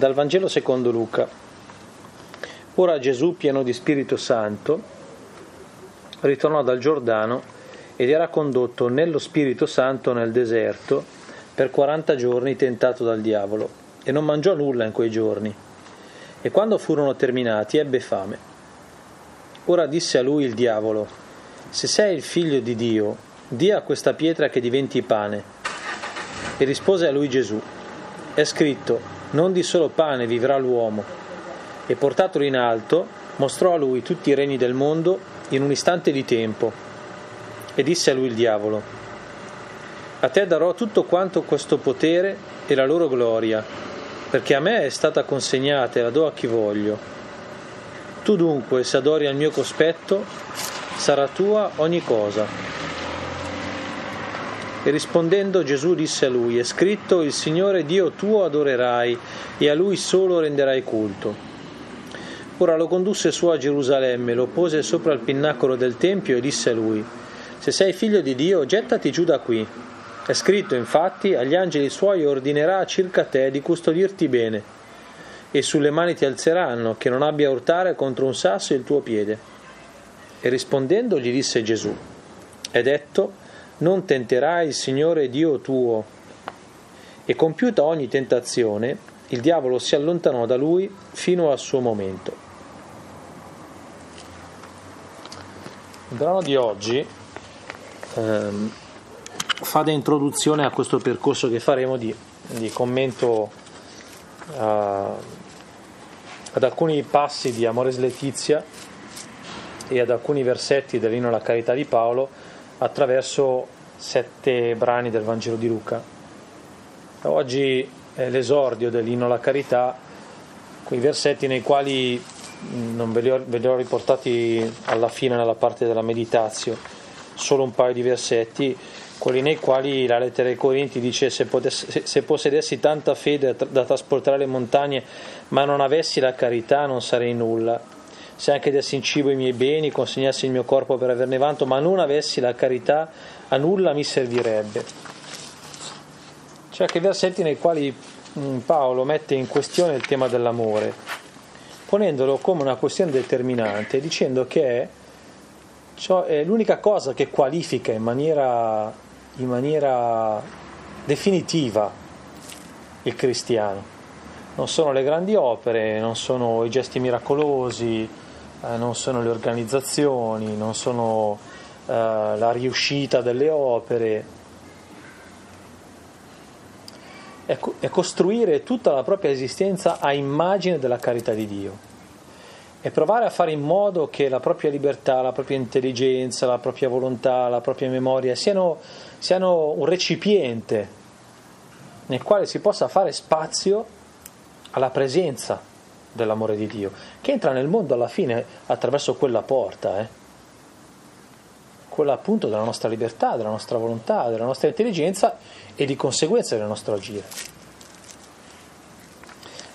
Dal Vangelo secondo Luca. Ora Gesù, pieno di Spirito Santo, ritornò dal Giordano ed era condotto nello Spirito Santo nel deserto per 40 giorni tentato dal diavolo e non mangiò nulla in quei giorni. E quando furono terminati ebbe fame. Ora disse a lui il diavolo, se sei il figlio di Dio, dia a questa pietra che diventi pane. E rispose a lui Gesù, è scritto, non di solo pane vivrà l'uomo. E portatolo in alto, mostrò a lui tutti i regni del mondo in un istante di tempo. E disse a lui il diavolo, a te darò tutto quanto questo potere e la loro gloria, perché a me è stata consegnata e la do a chi voglio. Tu dunque, se adori al mio cospetto, sarà tua ogni cosa. E rispondendo Gesù disse a lui, è scritto, il Signore Dio tuo adorerai e a lui solo renderai culto. Ora lo condusse su a Gerusalemme, lo pose sopra il pinnacolo del Tempio e disse a lui, se sei figlio di Dio, gettati giù da qui. È scritto infatti, agli angeli suoi ordinerà circa te di custodirti bene, e sulle mani ti alzeranno, che non abbia a urtare contro un sasso il tuo piede. E rispondendo gli disse Gesù, è detto, non tenterai il Signore Dio tuo. E compiuta ogni tentazione, il diavolo si allontanò da lui fino al suo momento. Il brano di oggi ehm, fa da introduzione a questo percorso che faremo di, di commento uh, ad alcuni passi di Amores Letizia e ad alcuni versetti dell'inno alla carità di Paolo attraverso sette brani del Vangelo di Luca. Oggi è l'esordio dell'inno alla carità, quei versetti nei quali non ve li, ho, ve li ho riportati alla fine nella parte della meditazione, solo un paio di versetti, quelli nei quali la lettera ai Corinti dice se, potessi, se possedessi tanta fede da trasportare le montagne ma non avessi la carità non sarei nulla se anche dessi in cibo i miei beni, consegnassi il mio corpo per averne vanto, ma non avessi la carità, a nulla mi servirebbe. Cioè che versetti nei quali mm, Paolo mette in questione il tema dell'amore, ponendolo come una questione determinante, dicendo che è l'unica cosa che qualifica in maniera, in maniera definitiva il cristiano. Non sono le grandi opere, non sono i gesti miracolosi, eh, non sono le organizzazioni, non sono eh, la riuscita delle opere, è, co- è costruire tutta la propria esistenza a immagine della carità di Dio e provare a fare in modo che la propria libertà, la propria intelligenza, la propria volontà, la propria memoria siano, siano un recipiente nel quale si possa fare spazio alla presenza dell'amore di Dio, che entra nel mondo alla fine attraverso quella porta, eh? quella appunto della nostra libertà, della nostra volontà, della nostra intelligenza e di conseguenza del nostro agire.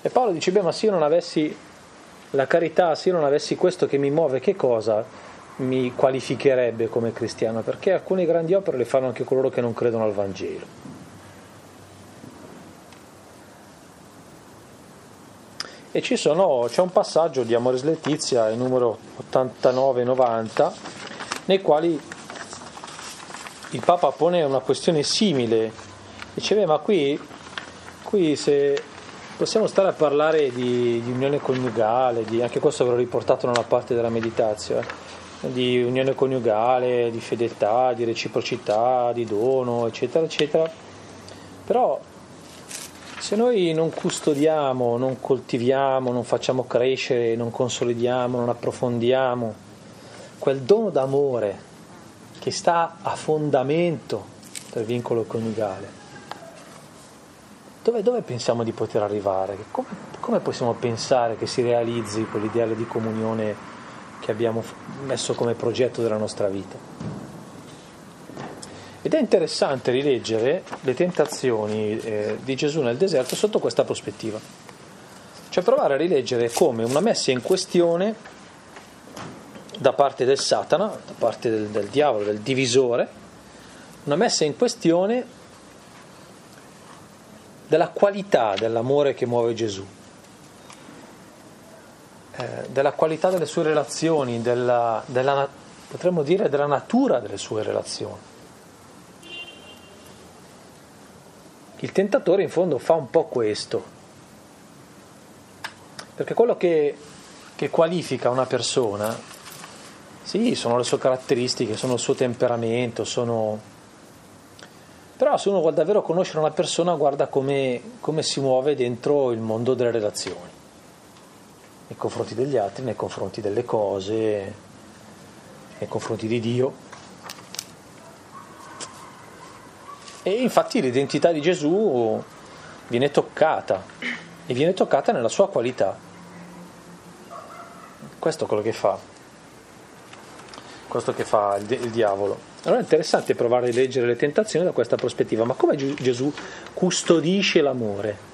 E Paolo dice, beh, ma se io non avessi la carità, se io non avessi questo che mi muove, che cosa mi qualificherebbe come cristiano? Perché alcune grandi opere le fanno anche coloro che non credono al Vangelo. E sono, c'è un passaggio di Amores Letizia, il numero 89-90, nei quali il Papa pone una questione simile, dice ma qui, qui se possiamo stare a parlare di, di unione coniugale, di, anche questo l'ho riportato nella parte della meditazione, di unione coniugale, di fedeltà, di reciprocità, di dono, eccetera, eccetera, però se noi non custodiamo, non coltiviamo, non facciamo crescere, non consolidiamo, non approfondiamo quel dono d'amore che sta a fondamento del vincolo coniugale, dove, dove pensiamo di poter arrivare? Come, come possiamo pensare che si realizzi quell'ideale di comunione che abbiamo messo come progetto della nostra vita? Ed è interessante rileggere le tentazioni eh, di Gesù nel deserto sotto questa prospettiva. Cioè provare a rileggere come una messa in questione da parte del Satana, da parte del, del diavolo, del divisore, una messa in questione della qualità dell'amore che muove Gesù. eh, della qualità delle sue relazioni, della, della, potremmo dire della natura delle sue relazioni. Il tentatore in fondo fa un po' questo, perché quello che, che qualifica una persona, sì, sono le sue caratteristiche, sono il suo temperamento, sono... Però se uno vuole davvero conoscere una persona, guarda come, come si muove dentro il mondo delle relazioni nei confronti degli altri, nei confronti delle cose, nei confronti di Dio. E infatti l'identità di Gesù viene toccata e viene toccata nella sua qualità. Questo è quello che fa. Questo che fa il, il diavolo. Allora è interessante provare a leggere le tentazioni da questa prospettiva, ma come Gesù custodisce l'amore?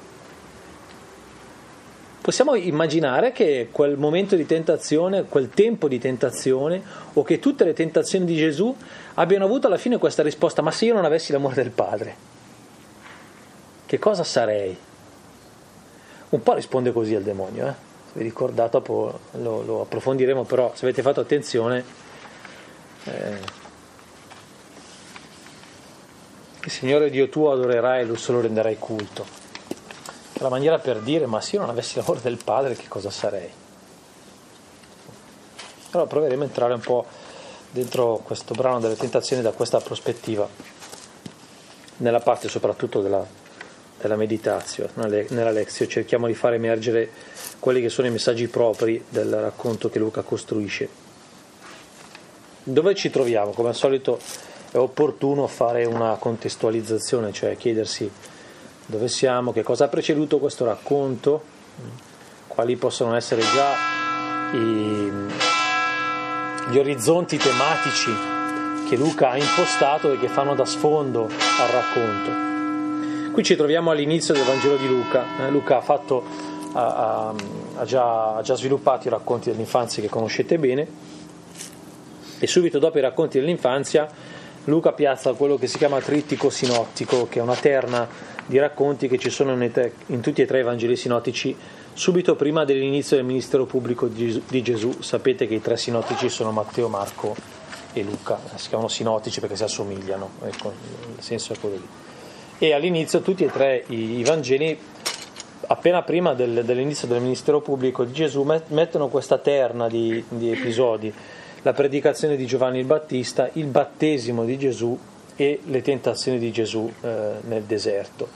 Possiamo immaginare che quel momento di tentazione, quel tempo di tentazione, o che tutte le tentazioni di Gesù abbiano avuto alla fine questa risposta, ma se io non avessi l'amore del Padre, che cosa sarei? Un po' risponde così al demonio, eh? se vi ricordate, dopo lo, lo, approfondiremo, però se avete fatto attenzione, eh, il Signore Dio tuo adorerai e lo solo renderai culto la maniera per dire ma se io non avessi l'amore del padre che cosa sarei? Allora proveremo a entrare un po' dentro questo brano delle tentazioni da questa prospettiva, nella parte soprattutto della, della meditazione, nella lezione cerchiamo di far emergere quelli che sono i messaggi propri del racconto che Luca costruisce. Dove ci troviamo? Come al solito è opportuno fare una contestualizzazione, cioè chiedersi dove siamo, che cosa ha preceduto questo racconto, quali possono essere già i, gli orizzonti tematici che Luca ha impostato e che fanno da sfondo al racconto. Qui ci troviamo all'inizio del Vangelo di Luca. Eh, Luca ha, fatto, ha, ha, già, ha già sviluppato i racconti dell'infanzia che conoscete bene e subito dopo i racconti dell'infanzia Luca piazza quello che si chiama trittico sinottico, che è una terna di racconti che ci sono in tutti e tre i Vangeli sinottici subito prima dell'inizio del ministero pubblico di Gesù. Sapete che i tre sinottici sono Matteo, Marco e Luca, si chiamano sinottici perché si assomigliano, ecco, il senso è quello lì. E all'inizio tutti e tre i, Vangeli, appena prima del, dell'inizio del ministero pubblico di Gesù, mettono questa terna di, di episodi, la predicazione di Giovanni il Battista, il battesimo di Gesù e le tentazioni di Gesù eh, nel deserto.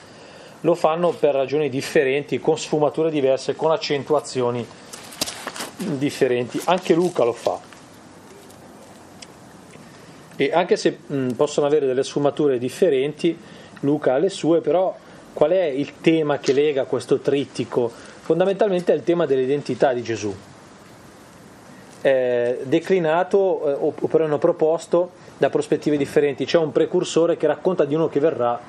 Lo fanno per ragioni differenti, con sfumature diverse, con accentuazioni differenti. Anche Luca lo fa. E anche se mh, possono avere delle sfumature differenti, Luca ha le sue, però qual è il tema che lega questo trittico? Fondamentalmente è il tema dell'identità di Gesù. È declinato, eh, oppure hanno proposto da prospettive differenti. C'è un precursore che racconta di uno che verrà,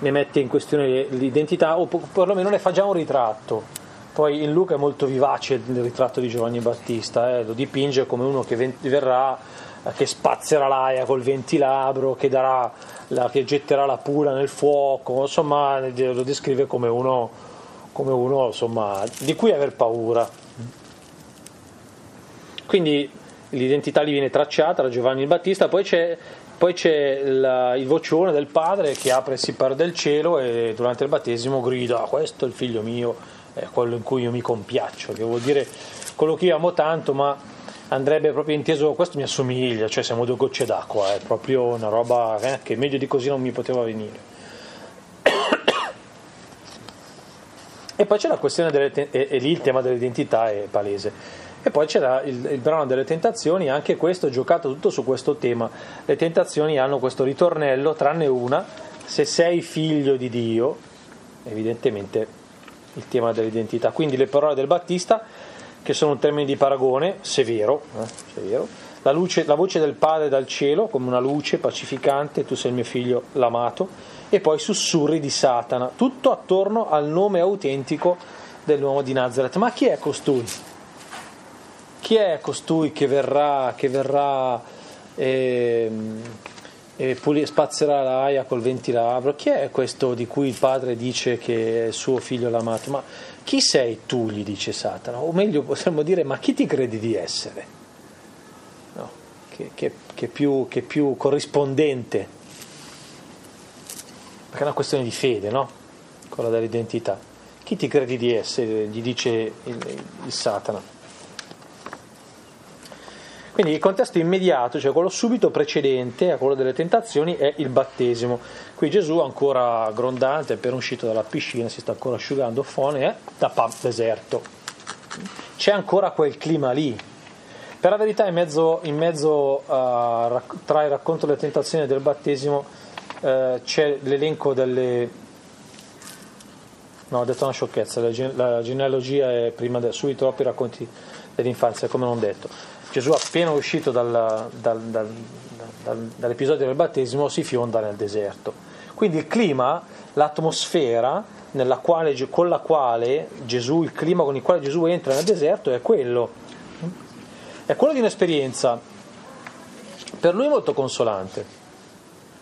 ne mette in questione l'identità o perlomeno ne fa già un ritratto. Poi in Luca è molto vivace il ritratto di Giovanni Battista, eh, lo dipinge come uno che verrà, eh, che spazzerà l'aia col ventilabro, che, la, che getterà la pula nel fuoco, insomma lo descrive come uno, come uno insomma, di cui aver paura. Quindi l'identità gli viene tracciata da Giovanni il Battista, poi c'è, poi c'è la, il vocione del padre che apre il sipario del cielo e durante il battesimo grida questo è il figlio mio, è quello in cui io mi compiaccio, che vuol dire quello che io amo tanto, ma andrebbe proprio inteso, questo mi assomiglia, cioè siamo due gocce d'acqua, è proprio una roba eh, che meglio di così non mi poteva venire. E poi c'è la questione delle, e, e lì il tema dell'identità è palese e poi c'era il, il, brano delle tentazioni, anche questo è giocato tutto su questo tema. Le tentazioni hanno questo ritornello, tranne una, se sei figlio di Dio, evidentemente il tema dell'identità. Quindi le parole del Battista, che sono un termine di paragone, severo, eh, severo. La, luce, la voce del Padre dal cielo, come una luce pacificante, tu sei il mio figlio l'amato, e poi sussurri di Satana, tutto attorno al nome autentico dell'uomo di Nazareth. Ma chi è costui? Chi è costui che verrà, che verrà eh, e spazzerà l'aia col ventilavro. Chi è questo di cui il padre dice che è suo figlio l'amato? Ma chi sei tu? gli dice Satana. O meglio potremmo dire, ma chi ti credi di essere? No, che, che, che, più, che più corrispondente. Perché è una questione di fede, no? Quella dell'identità. Chi ti credi di essere? gli dice il, il Satana. Quindi il contesto immediato, cioè quello subito precedente a quello delle tentazioni, è il battesimo. Qui Gesù, ancora grondante, appena uscito dalla piscina, si sta ancora asciugando fone, eh, da pam, deserto. C'è ancora quel clima lì. Per la verità, in mezzo, in mezzo uh, tra il racconto delle tentazioni e del battesimo uh, c'è l'elenco delle. No, ho detto una sciocchezza, la, la genealogia è prima de, subito dopo i racconti dell'infanzia, come non detto Gesù appena uscito dal, dal, dal, dall'episodio del battesimo si fionda nel deserto. Quindi il clima, l'atmosfera quale, con la quale Gesù, il clima con il quale Gesù entra nel deserto è quello. È quello di un'esperienza per lui molto consolante,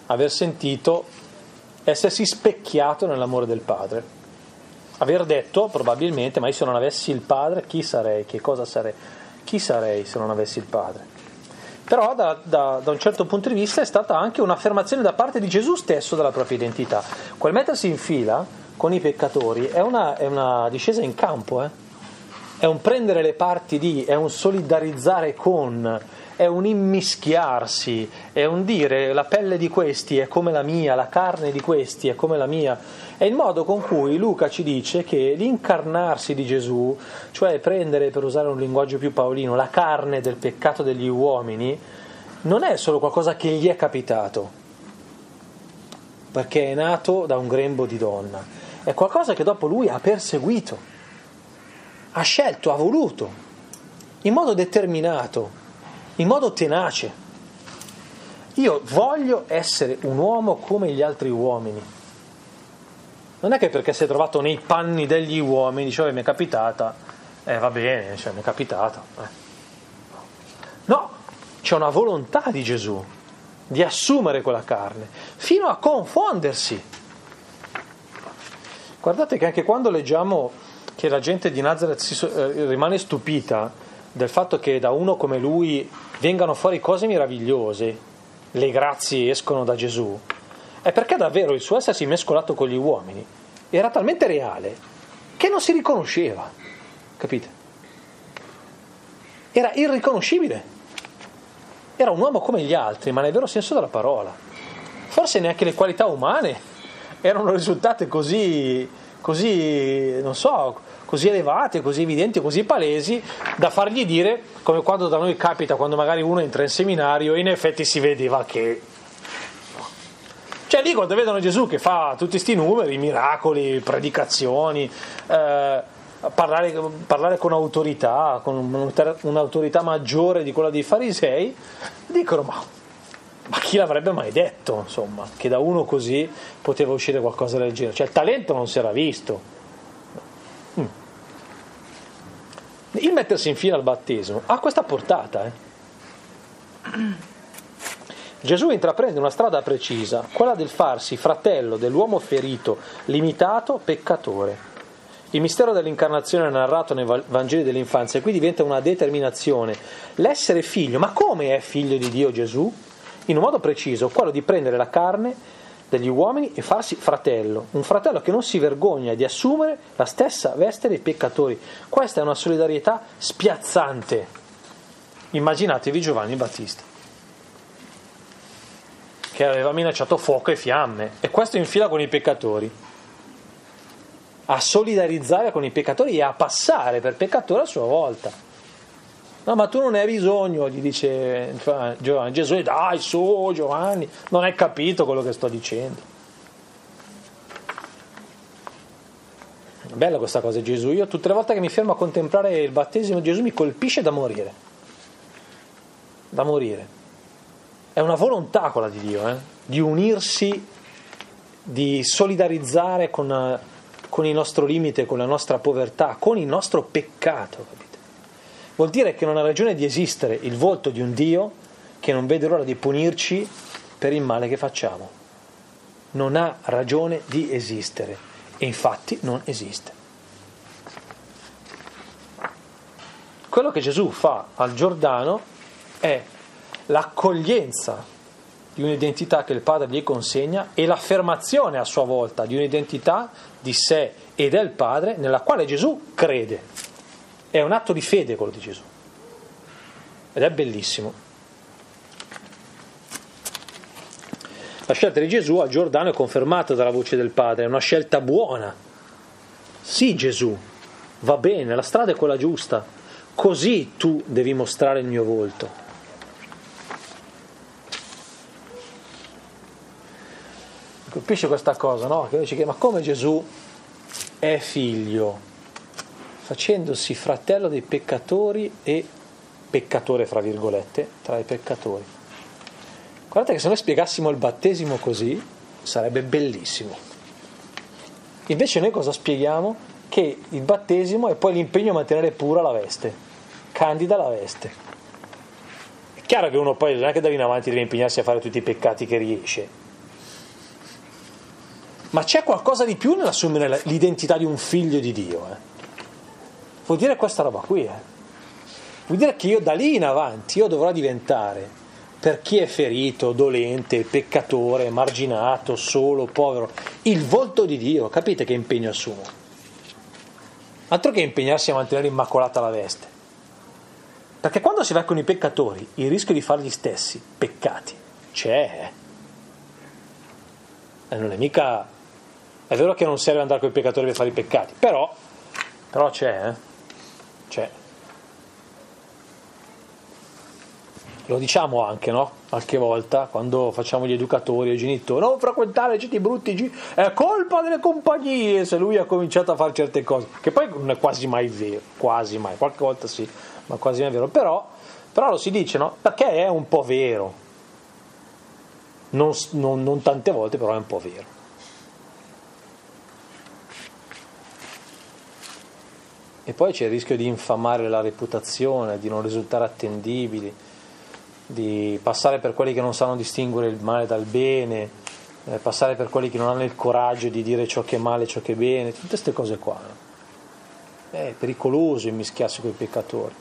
aver sentito essersi specchiato nell'amore del Padre, aver detto probabilmente, ma io se non avessi il Padre chi sarei, che cosa sarei? Chi sarei se non avessi il Padre? Però da, da, da, un certo punto di vista è stata anche un'affermazione da parte di Gesù stesso della propria identità. Quel mettersi in fila con i peccatori è una, è una discesa in campo, eh? è un prendere le parti di, è un solidarizzare con, è un immischiarsi, è un dire la pelle di questi è come la mia, la carne di questi è come la mia è il modo con cui Luca ci dice che l'incarnarsi di Gesù, cioè prendere, per usare un linguaggio più paolino, la carne del peccato degli uomini, non è solo qualcosa che gli è capitato, perché è nato da un grembo di donna, è qualcosa che dopo lui ha perseguito, ha scelto, ha voluto, in modo determinato, in modo tenace. Io voglio essere un uomo come gli altri uomini non è che perché si è trovato nei panni degli uomini, dice, mi è capitata, eh va bene, cioè mi è capitata. Eh. No, c'è una volontà di Gesù di assumere quella carne, fino a confondersi. Guardate che anche quando leggiamo che la gente di Nazareth si, eh, rimane stupita del fatto che da uno come lui vengano fuori cose meravigliose, le grazie escono da Gesù, è perché davvero il suo essersi mescolato con gli uomini era talmente reale che non si riconosceva, capite? Era irriconoscibile. Era un uomo come gli altri, ma nel vero senso della parola. Forse neanche le qualità umane erano risultate così, così non so, così elevate, così evidenti, così palesi da fargli dire, come quando da noi capita, quando magari uno entra in seminario, in effetti si vedeva che cioè lì quando vedono Gesù che fa tutti questi numeri, miracoli, predicazioni, eh, parlare, parlare, con autorità, con un'autorità maggiore di quella dei farisei, dicono ma, ma chi l'avrebbe mai detto, insomma, che da uno così poteva uscire qualcosa del genere? Cioè il talento non si era visto. Mm. Il mettersi in fila al battesimo ha questa portata, eh? Gesù intraprende una strada precisa, quella del farsi fratello dell'uomo ferito, limitato, peccatore. Il mistero dell'incarnazione narrato nei Vangeli dell'infanzia qui diventa una determinazione. L'essere figlio, ma come è figlio di Dio Gesù? In un modo preciso, quello di prendere la carne degli uomini e farsi fratello, un fratello che non si vergogna di assumere la stessa veste dei peccatori. Questa è una solidarietà spiazzante. Immaginatevi Giovanni Battista che aveva minacciato fuoco e fiamme. E questo in fila con i peccatori. A solidarizzare con i peccatori e a passare per peccatore a sua volta. No ma tu non ne hai bisogno gli dice Giovanni. Gesù dai su Giovanni. Non hai capito quello che sto dicendo. Bella questa cosa Gesù. Io tutte le volte che mi fermo a contemplare il battesimo Gesù mi colpisce da morire. Da morire è una volontà quella di Dio, eh? di unirsi, di solidarizzare con, con, il nostro limite, con la nostra povertà, con il nostro peccato. Capite? Vuol dire che non ha ragione di esistere il volto di un Dio che non vede l'ora di punirci per il male che facciamo. Non ha ragione di esistere e infatti non esiste. Quello che Gesù fa al Giordano è l'accoglienza di un'identità che il Padre gli consegna e l'affermazione a sua volta di un'identità di sé e del Padre nella quale Gesù crede. È un atto di fede quello di Gesù. Ed è bellissimo. La scelta di Gesù a Giordano è confermata dalla voce del Padre, è una scelta buona. Sì, Gesù, va bene, la strada è quella giusta, così tu devi mostrare il mio volto. Colpisce questa cosa, no? Che dice che ma come Gesù è figlio, facendosi fratello dei peccatori e peccatore, fra virgolette, tra i peccatori. Guardate che se noi spiegassimo il battesimo così, sarebbe bellissimo. Invece noi cosa spieghiamo? Che il battesimo è poi l'impegno a mantenere pura la veste, candida la veste. È chiaro che uno poi non è che da lì in avanti deve impegnarsi a fare tutti i peccati che riesce, ma c'è qualcosa di più nell'assumere l'identità di un figlio di Dio. Eh? Vuol dire questa roba qui. Eh? Vuol dire che io da lì in avanti io dovrò diventare, per chi è ferito, dolente, peccatore, marginato, solo, povero, il volto di Dio. Capite che impegno assumo? Altro che impegnarsi a mantenere immacolata la veste. Perché quando si va con i peccatori, il rischio di fare gli stessi peccati c'è. E non è mica è vero che non serve andare con i peccatori per fare i peccati, però, però c'è, eh? c'è. Lo diciamo anche, no? Qualche volta, quando facciamo gli educatori o i genitori, non frequentare certi brutti, è colpa delle compagnie se lui ha cominciato a fare certe cose, che poi non è quasi mai vero, quasi mai, qualche volta sì, ma quasi mai vero, però, però lo si dice, no? Perché è un po' vero, non, non, non tante volte, però è un po' vero. E poi c'è il rischio di infamare la reputazione, di non risultare attendibili, di passare per quelli che non sanno distinguere il male dal bene, eh, passare per quelli che non hanno il coraggio di dire ciò che è male e ciò che è bene, tutte queste cose qua. È pericoloso immischiarsi con i peccatori.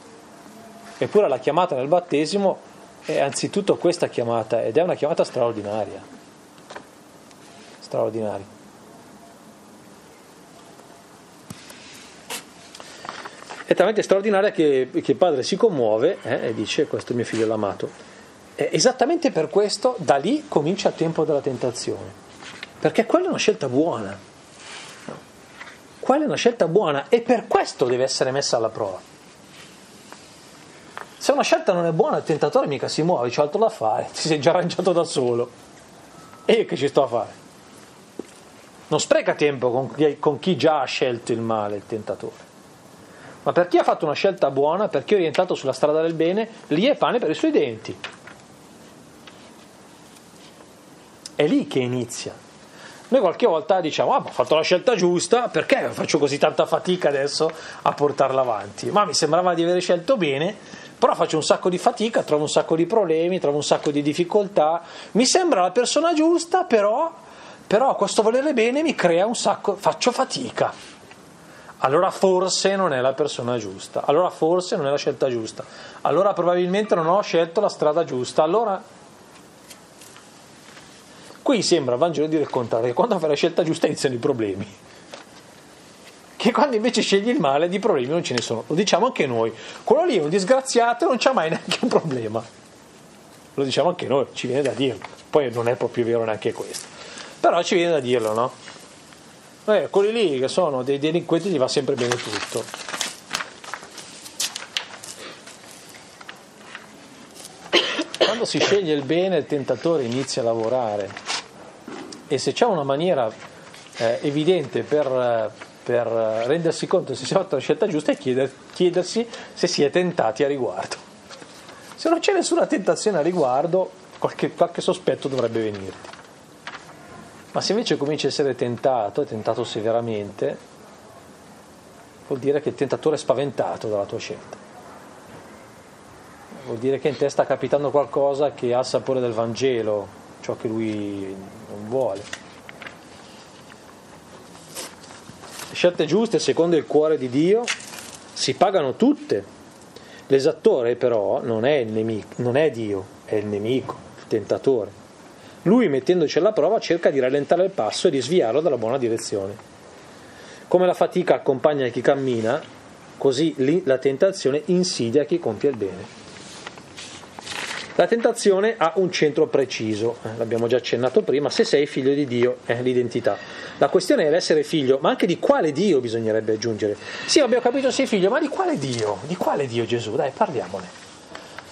Eppure la chiamata nel battesimo è anzitutto questa chiamata ed è una chiamata straordinaria. Straordinaria. È talmente straordinaria che, che il padre si commuove eh, e dice questo è mio figlio l'amato. E esattamente per questo da lì comincia il tempo della tentazione, perché quella è una scelta buona. Quella è una scelta buona e per questo deve essere messa alla prova. Se una scelta non è buona, il tentatore mica si muove, c'è altro da fare, ti sei già arrangiato da solo. E io che ci sto a fare? Non spreca tempo con chi, con chi già ha scelto il male, il tentatore. Ma per chi ha fatto una scelta buona, per chi è orientato sulla strada del bene, lì è pane per i suoi denti. È lì che inizia. Noi qualche volta diciamo, ah, ho fatto la scelta giusta, perché faccio così tanta fatica adesso a portarla avanti? Ma mi sembrava di aver scelto bene, però faccio un sacco di fatica, trovo un sacco di problemi, trovo un sacco di difficoltà, mi sembra la persona giusta, però, però questo volere bene mi crea un sacco, faccio fatica allora forse non è la persona giusta, allora forse non è la scelta giusta, allora probabilmente non ho scelto la strada giusta, allora... Qui sembra il Vangelo dire il contrario, che quando fai la scelta giusta iniziano i problemi, che quando invece scegli il male di problemi non ce ne sono, lo diciamo anche noi, quello lì è un disgraziato e non c'ha mai neanche un problema, lo diciamo anche noi, ci viene da dirlo, poi non è proprio vero neanche questo, però ci viene da dirlo, no? Eh, quelli lì che sono dei delinquenti gli va sempre bene tutto. Quando si sceglie il bene il tentatore inizia a lavorare e se c'è una maniera eh, evidente per, per, rendersi conto se si è fatta la scelta giusta è chieder, chiedersi se si è tentati a riguardo. Se non c'è nessuna tentazione a riguardo, qualche, qualche sospetto dovrebbe venirti. Ma se invece cominci a essere tentato, e tentato severamente, vuol dire che il tentatore è spaventato dalla tua scelta. Vuol dire che in te sta capitando qualcosa che ha il sapore del Vangelo, ciò che lui non vuole. Le scelte giuste secondo il cuore di Dio si pagano tutte. L'esattore però non è, nemico, non è Dio, è il nemico, il tentatore. Lui mettendoci alla prova cerca di rallentare il passo e di sviarlo dalla buona direzione. Come la fatica accompagna chi cammina, così la tentazione insidia chi compie il bene. La tentazione ha un centro preciso, eh, l'abbiamo già accennato prima, se sei figlio di Dio è eh, l'identità. La questione è l'essere figlio, ma anche di quale Dio bisognerebbe aggiungere. Sì, abbiamo capito sei figlio, ma di quale Dio? Di quale Dio Gesù? Dai, parliamone.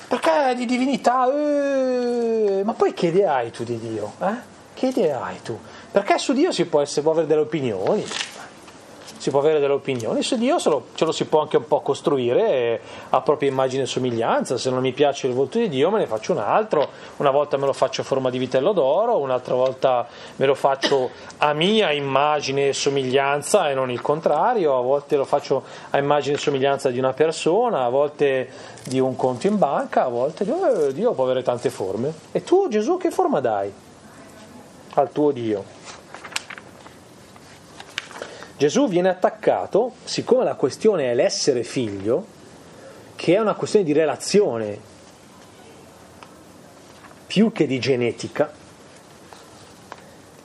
Perché di divinità, eh, ma poi che idea hai tu di Dio? Eh? Che idea hai tu? Perché su Dio si può, essere, può avere delle opinioni si può avere delle opinioni, su Dio ce lo, ce lo si può anche un po' costruire a propria immagine e somiglianza, se non mi piace il volto di Dio me ne faccio un altro, una volta me lo faccio a forma di vitello d'oro, un'altra volta me lo faccio a mia immagine e somiglianza e non il contrario, a volte lo faccio a immagine e somiglianza di una persona, a volte di un conto in banca, a volte Dio, Dio può avere tante forme. E tu Gesù che forma dai al tuo Dio? Gesù viene attaccato, siccome la questione è l'essere figlio, che è una questione di relazione più che di genetica,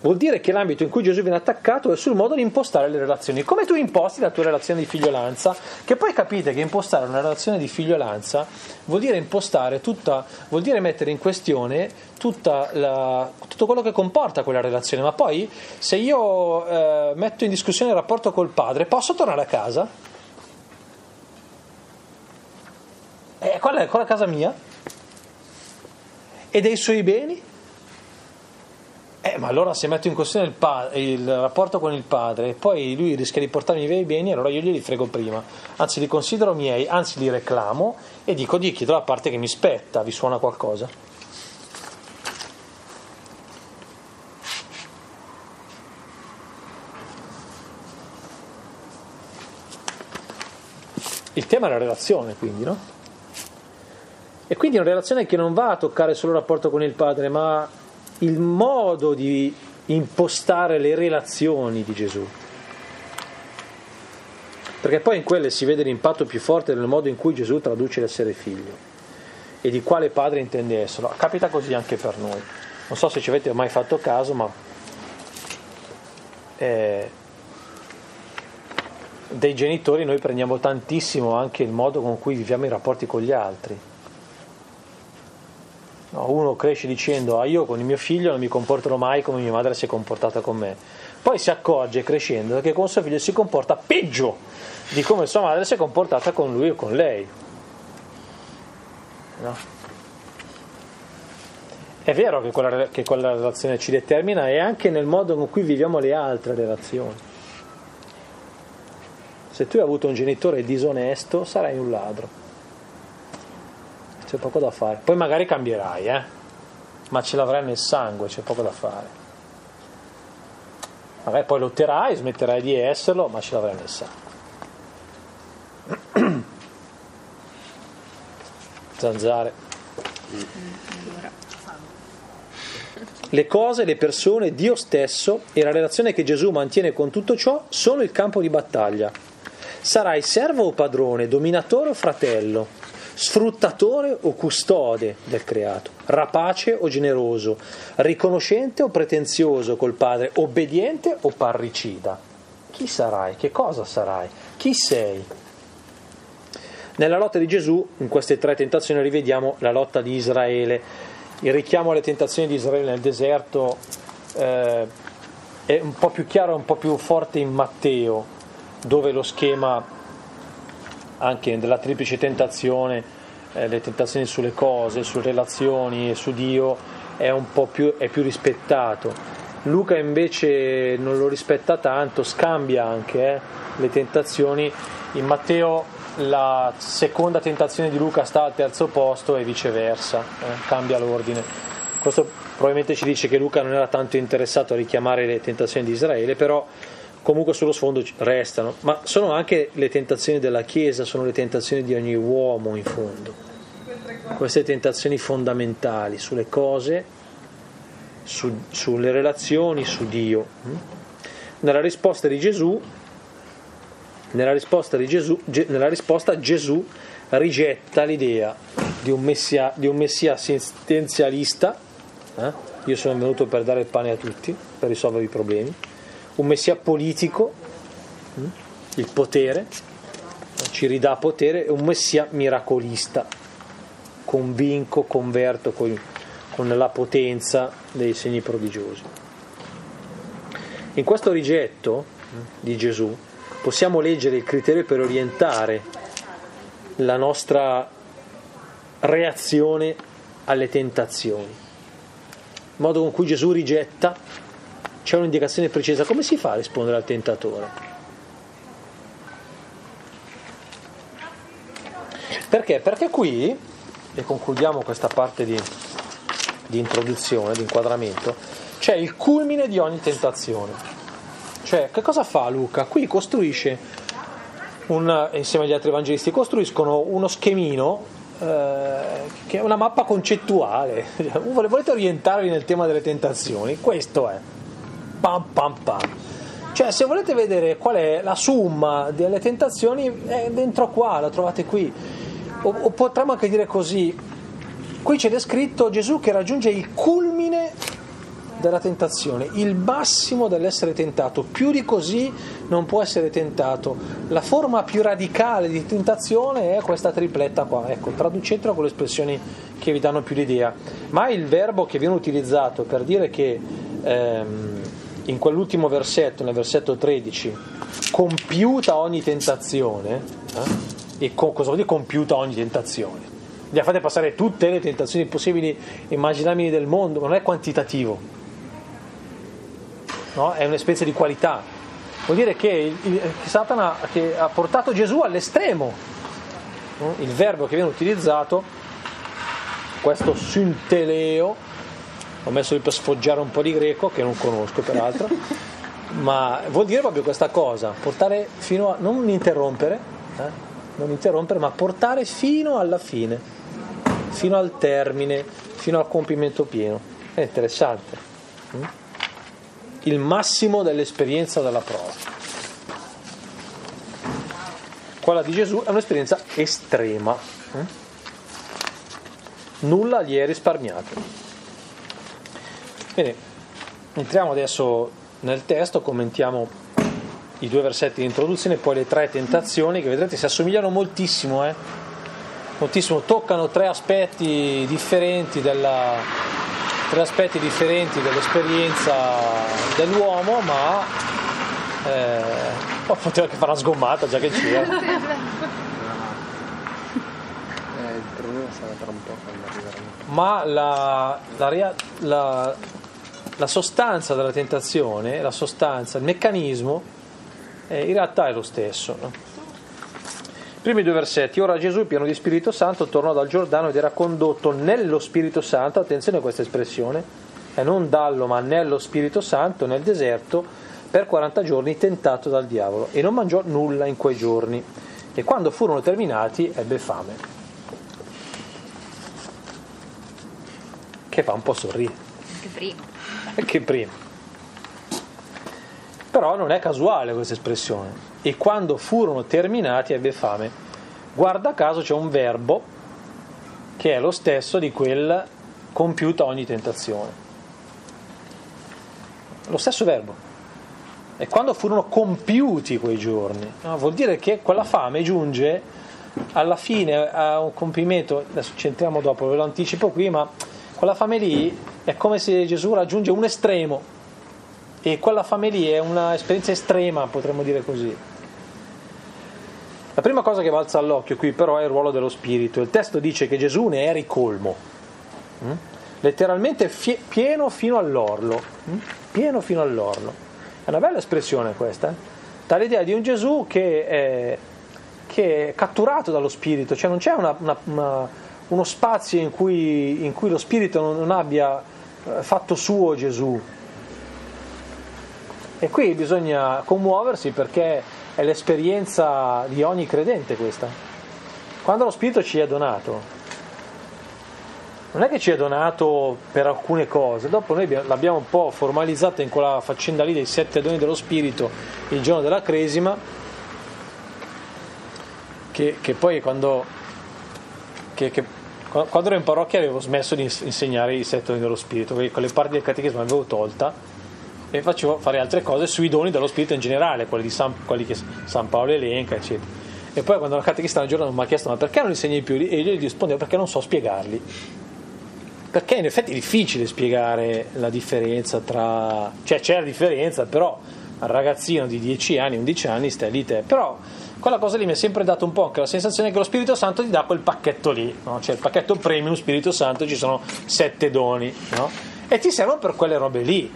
vuol dire che l'ambito in cui Gesù viene attaccato è sul modo di impostare le relazioni. Come tu imposti la tua relazione di figliolanza, che poi capite che impostare una relazione di figliolanza vuol dire impostare tutta, vuol dire mettere in questione la, tutto quello che comporta quella relazione. Ma poi se io eh, metto in discussione il rapporto col padre, posso tornare a casa? E qual è? Quella casa mia? E dei suoi beni? Eh, ma allora se metto in questione il, pa- il, rapporto con il padre e poi lui rischia di portarmi i miei beni, allora io glieli frego prima. Anzi, li considero miei, anzi li reclamo e dico di chiedo la parte che mi spetta. Vi suona qualcosa? Il tema è la relazione, quindi, no? E quindi è una relazione che non va a toccare solo il rapporto con il padre, ma il modo di impostare le relazioni di Gesù. Perché poi in quelle si vede l'impatto più forte del modo in cui Gesù traduce l'essere figlio e di quale padre intende esserlo. Capita così anche per noi. Non so se ci avete mai fatto caso, ma eh, dei genitori noi prendiamo tantissimo anche il modo con cui viviamo i rapporti con gli altri No, uno cresce dicendo ah, io con il mio figlio non mi comporterò mai come mia madre si è comportata con me. Poi si accorge crescendo che con suo figlio si comporta peggio di come sua madre si è comportata con lui o con lei. No? È vero che quella, che quella relazione ci determina e anche nel modo con cui viviamo le altre relazioni. Se tu hai avuto un genitore disonesto, sarai un ladro c'è poco da fare. Poi magari cambierai, eh? ma ce l'avrai nel sangue, c'è poco da fare. Magari poi lotterai, smetterai di esserlo, ma ce l'avrai nel sangue. Zanzare. Le cose, le persone, Dio stesso e la relazione che Gesù mantiene con tutto ciò sono il campo di battaglia. Sarai servo o padrone, dominatore o fratello, sfruttatore o custode del creato, rapace o generoso, riconoscente o pretenzioso col padre, obbediente o parricida. Chi sarai? Che cosa sarai? Chi sei? Nella lotta di Gesù, in queste tre tentazioni, rivediamo la lotta di Israele. Il richiamo alle tentazioni di Israele nel deserto eh, è un po' più chiaro, un po' più forte in Matteo, dove lo schema anche della triplice tentazione, eh, le tentazioni sulle cose, sulle relazioni e su Dio è un po' più, più rispettato. Luca invece non lo rispetta tanto, scambia anche eh, le tentazioni. In Matteo la seconda tentazione di Luca sta al terzo posto e viceversa, eh, cambia l'ordine. Questo probabilmente ci dice che Luca non era tanto interessato a richiamare le tentazioni di Israele, però comunque sullo sfondo restano, ma sono anche le tentazioni della Chiesa, sono le tentazioni di ogni uomo in fondo. Queste tentazioni fondamentali sulle cose su, sulle relazioni, su Dio. Nella risposta di Gesù, nella risposta, di Gesù, nella risposta Gesù rigetta l'idea di un messia, di un messia assistenzialista, eh? io sono venuto per dare il pane a tutti, per risolvere i problemi, un messia politico, hm? il potere, ci ridà potere, e un messia miracolista, convinco, converto con, con la potenza dei segni prodigiosi. In questo rigetto hm, di Gesù possiamo leggere il criterio per orientare la nostra reazione alle tentazioni. Il modo con cui Gesù rigetta, c'è un'indicazione precisa. Come si fa a rispondere al tentatore? Perché? Perché qui, e concludiamo questa parte di, di introduzione, di inquadramento, c'è il culmine di ogni tentazione. Cioè, che cosa fa Luca? Qui costruisce, un, insieme agli altri evangelisti, costruiscono uno schemino eh, che è una mappa concettuale. Volete orientarvi nel tema delle tentazioni? Questo è. Pam pam pam. Cioè, se volete vedere qual è la summa delle tentazioni, è dentro qua, la trovate qui. O, o potremmo anche dire così: qui c'è descritto Gesù che raggiunge il culmine della tentazione, il massimo dell'essere tentato, più di così non può essere tentato. La forma più radicale di tentazione è questa tripletta qua, ecco, traducetela con le espressioni che vi danno più l'idea. Ma il verbo che viene utilizzato per dire che ehm, in quell'ultimo versetto, nel versetto 13, compiuta ogni tentazione, eh? e co- cosa vuol dire compiuta ogni tentazione? Gli fate passare tutte le tentazioni possibili e immaginabili del mondo, ma non è quantitativo no? è un'esperienza di qualità. Vuol dire che, il, che Satana che ha portato Gesù all'estremo. No? Il verbo che viene utilizzato, questo synteleo, ho messo lì per sfoggiare un po' di greco, che non conosco peraltro, ma vuol dire proprio questa cosa, portare fino a, non interrompere, eh? non interrompere, ma portare fino alla fine, fino al termine, fino al compimento pieno. È interessante. Mm? il massimo dell'esperienza della prova. Quella di Gesù è un'esperienza estrema. Eh? Nulla gli è risparmiato. Bene, entriamo adesso nel testo, commentiamo i due versetti di introduzione e poi le tre tentazioni che vedrete si assomigliano moltissimo, eh? moltissimo, toccano tre aspetti differenti della, tre aspetti differenti dell'esperienza dell'uomo, ma eh, oh, poteva anche fare una sgommata già che c'era. Ma la, la, la, la, sostanza della tentazione, la sostanza, il meccanismo, eh, in realtà è lo stesso. No? Primi due versetti. Ora Gesù, pieno di Spirito Santo, tornò dal Giordano ed era condotto nello Spirito Santo. Attenzione a questa espressione, è non dallo, ma nello Spirito Santo, nel deserto, per 40 giorni tentato dal diavolo. E non mangiò nulla in quei giorni. E quando furono terminati, ebbe fame. Che fa un po' sorridere. Che prima. Che prima. Però non è casuale questa espressione e quando furono terminati ebbe fame. Guarda caso c'è un verbo che è lo stesso di quel compiuta ogni tentazione. Lo stesso verbo. E quando furono compiuti quei giorni, no? vuol dire che quella fame giunge alla fine a un compimento, adesso ci entriamo dopo, ve lo anticipo qui, ma quella fame lì è come se Gesù raggiunge un estremo e quella fame lì è un'esperienza estrema, potremmo dire così. La prima cosa che balza all'occhio qui però è il ruolo dello Spirito. Il testo dice che Gesù ne è ricolmo, mm? letteralmente fie- pieno fino all'orlo, mm? pieno fino all'orlo. È una bella espressione questa, eh? dà l'idea di un Gesù che è, che è catturato dallo Spirito, cioè non c'è una, una, una, uno spazio in cui, in cui, lo Spirito non, non abbia eh, fatto suo Gesù. E qui bisogna commuoversi perché è l'esperienza di ogni credente questa. Quando lo Spirito ci è donato, non è che ci è donato per alcune cose, dopo noi l'abbiamo un po' formalizzato in quella faccenda lì dei sette doni dello Spirito il giorno della Cresima, che, che poi quando, che, che, quando ero in parrocchia avevo smesso di insegnare i sette doni dello Spirito, quelle parti del catechismo l'avevo tolta e facevo fare altre cose sui doni dello Spirito in generale, quelli, San, quelli che San Paolo elenca, eccetera. E poi quando la catechista un giorno mi ha chiesto ma perché non insegni più? E io gli rispondevo perché non so spiegarli. Perché in effetti è difficile spiegare la differenza tra... cioè c'è la differenza, però al ragazzino di 10 anni, 11 anni stai lì te. Però quella cosa lì mi ha sempre dato un po' anche la sensazione che lo Spirito Santo ti dà quel pacchetto lì, no? cioè il pacchetto premium Spirito Santo ci sono sette doni, no? E ti servono per quelle robe lì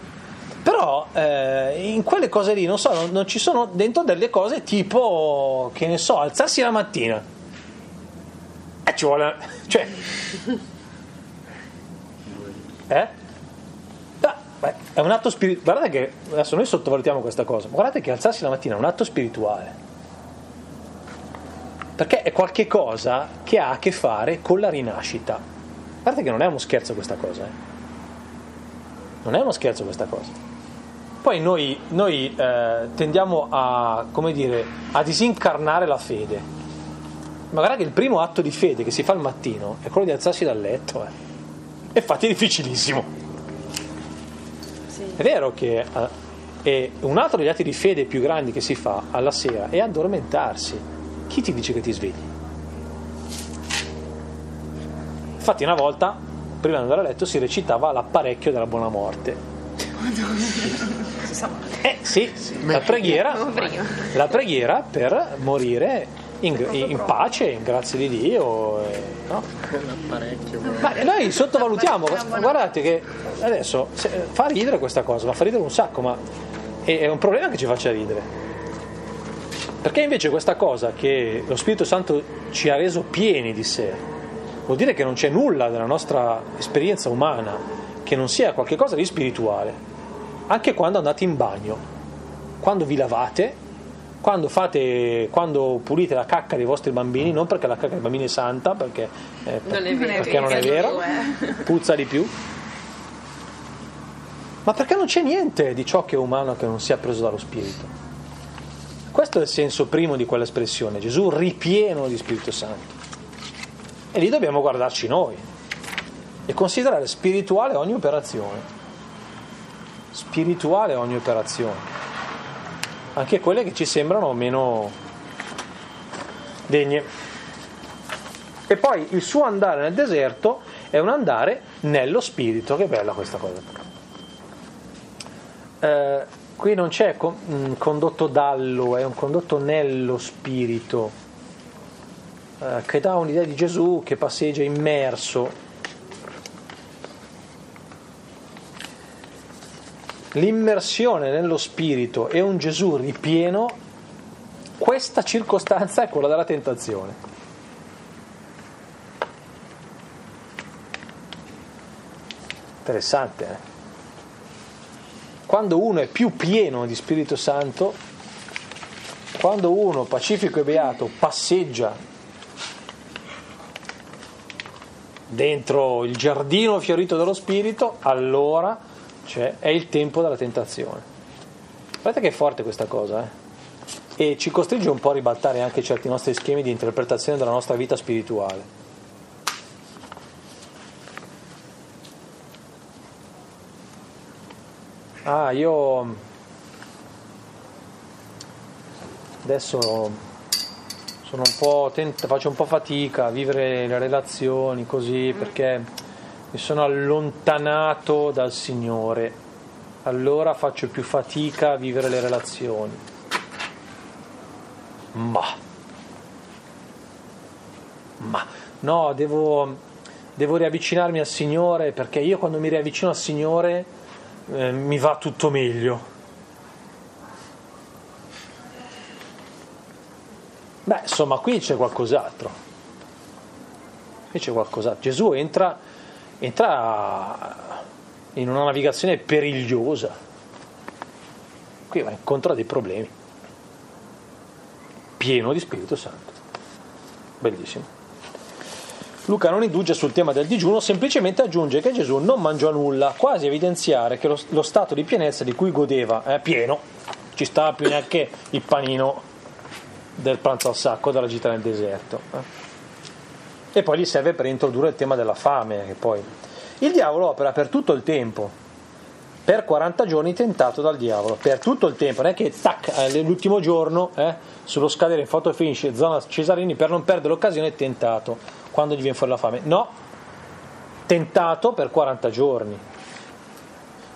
però eh, in quelle cose lì non so non, non, ci sono dentro delle cose tipo che ne so alzarsi la mattina eh, ci vuole cioè eh? Beh, è un atto spirituale guardate che adesso noi sottovalutiamo questa cosa guardate che alzarsi la mattina è un atto spirituale perché è qualche cosa che ha a che fare con la rinascita guardate che non è uno scherzo questa cosa eh? non è uno scherzo questa cosa poi noi, noi eh, tendiamo a, dire, a, disincarnare la fede. Ma guarda che il primo atto di fede che si fa al mattino è quello di alzarsi dal letto. Eh. E infatti è difficilissimo. Sì. È vero che eh, un altro degli atti di fede più grandi che si fa alla sera è addormentarsi. Chi ti dice che ti svegli? Infatti una volta, prima di andare a letto, si recitava l'apparecchio della buona morte eh sì, la preghiera, la preghiera per morire in, in, pace, in grazia di Dio. No? Ma noi sottovalutiamo, guardate che adesso fa ridere questa cosa, ma fa ridere un sacco, ma è un problema che ci faccia ridere. Perché invece questa cosa che lo Spirito Santo ci ha reso pieni di sé, vuol dire che non c'è nulla della nostra esperienza umana che non sia qualcosa di spirituale. Anche quando andate in bagno, quando vi lavate, quando, fate, quando pulite la cacca dei vostri bambini, non perché la cacca dei bambini è santa, perché, eh, non, è vero, perché non è vero, puzza di più, ma perché non c'è niente di ciò che è umano che non sia preso dallo Spirito. Questo è il senso primo di quell'espressione, Gesù ripieno di Spirito Santo. E lì dobbiamo guardarci noi e considerare spirituale ogni operazione spirituale ogni operazione, anche quelle che ci sembrano meno degne. E poi il suo andare nel deserto è un andare nello spirito, che bella questa cosa. Eh, qui non c'è con, condotto dallo, è un condotto nello spirito, eh, che dà un'idea di Gesù che passeggia immerso l'immersione nello spirito e un Gesù ripieno, questa circostanza è quella della tentazione. Interessante, eh? Quando uno è più pieno di Spirito Santo, quando uno pacifico e beato passeggia dentro il giardino fiorito dello Spirito, allora cioè è il tempo della tentazione. Guardate che è forte questa cosa, eh? E ci costringe un po' a ribaltare anche certi nostri schemi di interpretazione della nostra vita spirituale. Ah, io adesso sono un po' tent- faccio un po' fatica a vivere le relazioni così perché mi sono allontanato dal Signore, allora faccio più fatica a vivere le relazioni. Ma, ma, no, devo, devo riavvicinarmi al Signore perché io quando mi riavvicino al Signore eh, mi va tutto meglio. Beh, insomma, qui c'è qualcos'altro. Qui c'è qualcos'altro. Gesù entra entra in una navigazione perigliosa. Qui va incontro a dei problemi. Pieno di Spirito Santo. Bellissimo. Luca non induge sul tema del digiuno, semplicemente aggiunge che Gesù non mangiò nulla, quasi evidenziare che lo, lo stato di pienezza di cui godeva è pieno, ci sta più neanche il panino del pranzo al sacco della gita nel deserto. Eh. E poi gli serve per introdurre il tema della fame. Il diavolo opera per tutto il tempo, per 40 giorni tentato dal diavolo, per tutto il tempo, non è che tac, eh, l'ultimo giorno, eh, sullo scadere in foto finish, zona Cesarini, per non perdere l'occasione è tentato quando gli viene fuori la fame. No, tentato per 40 giorni.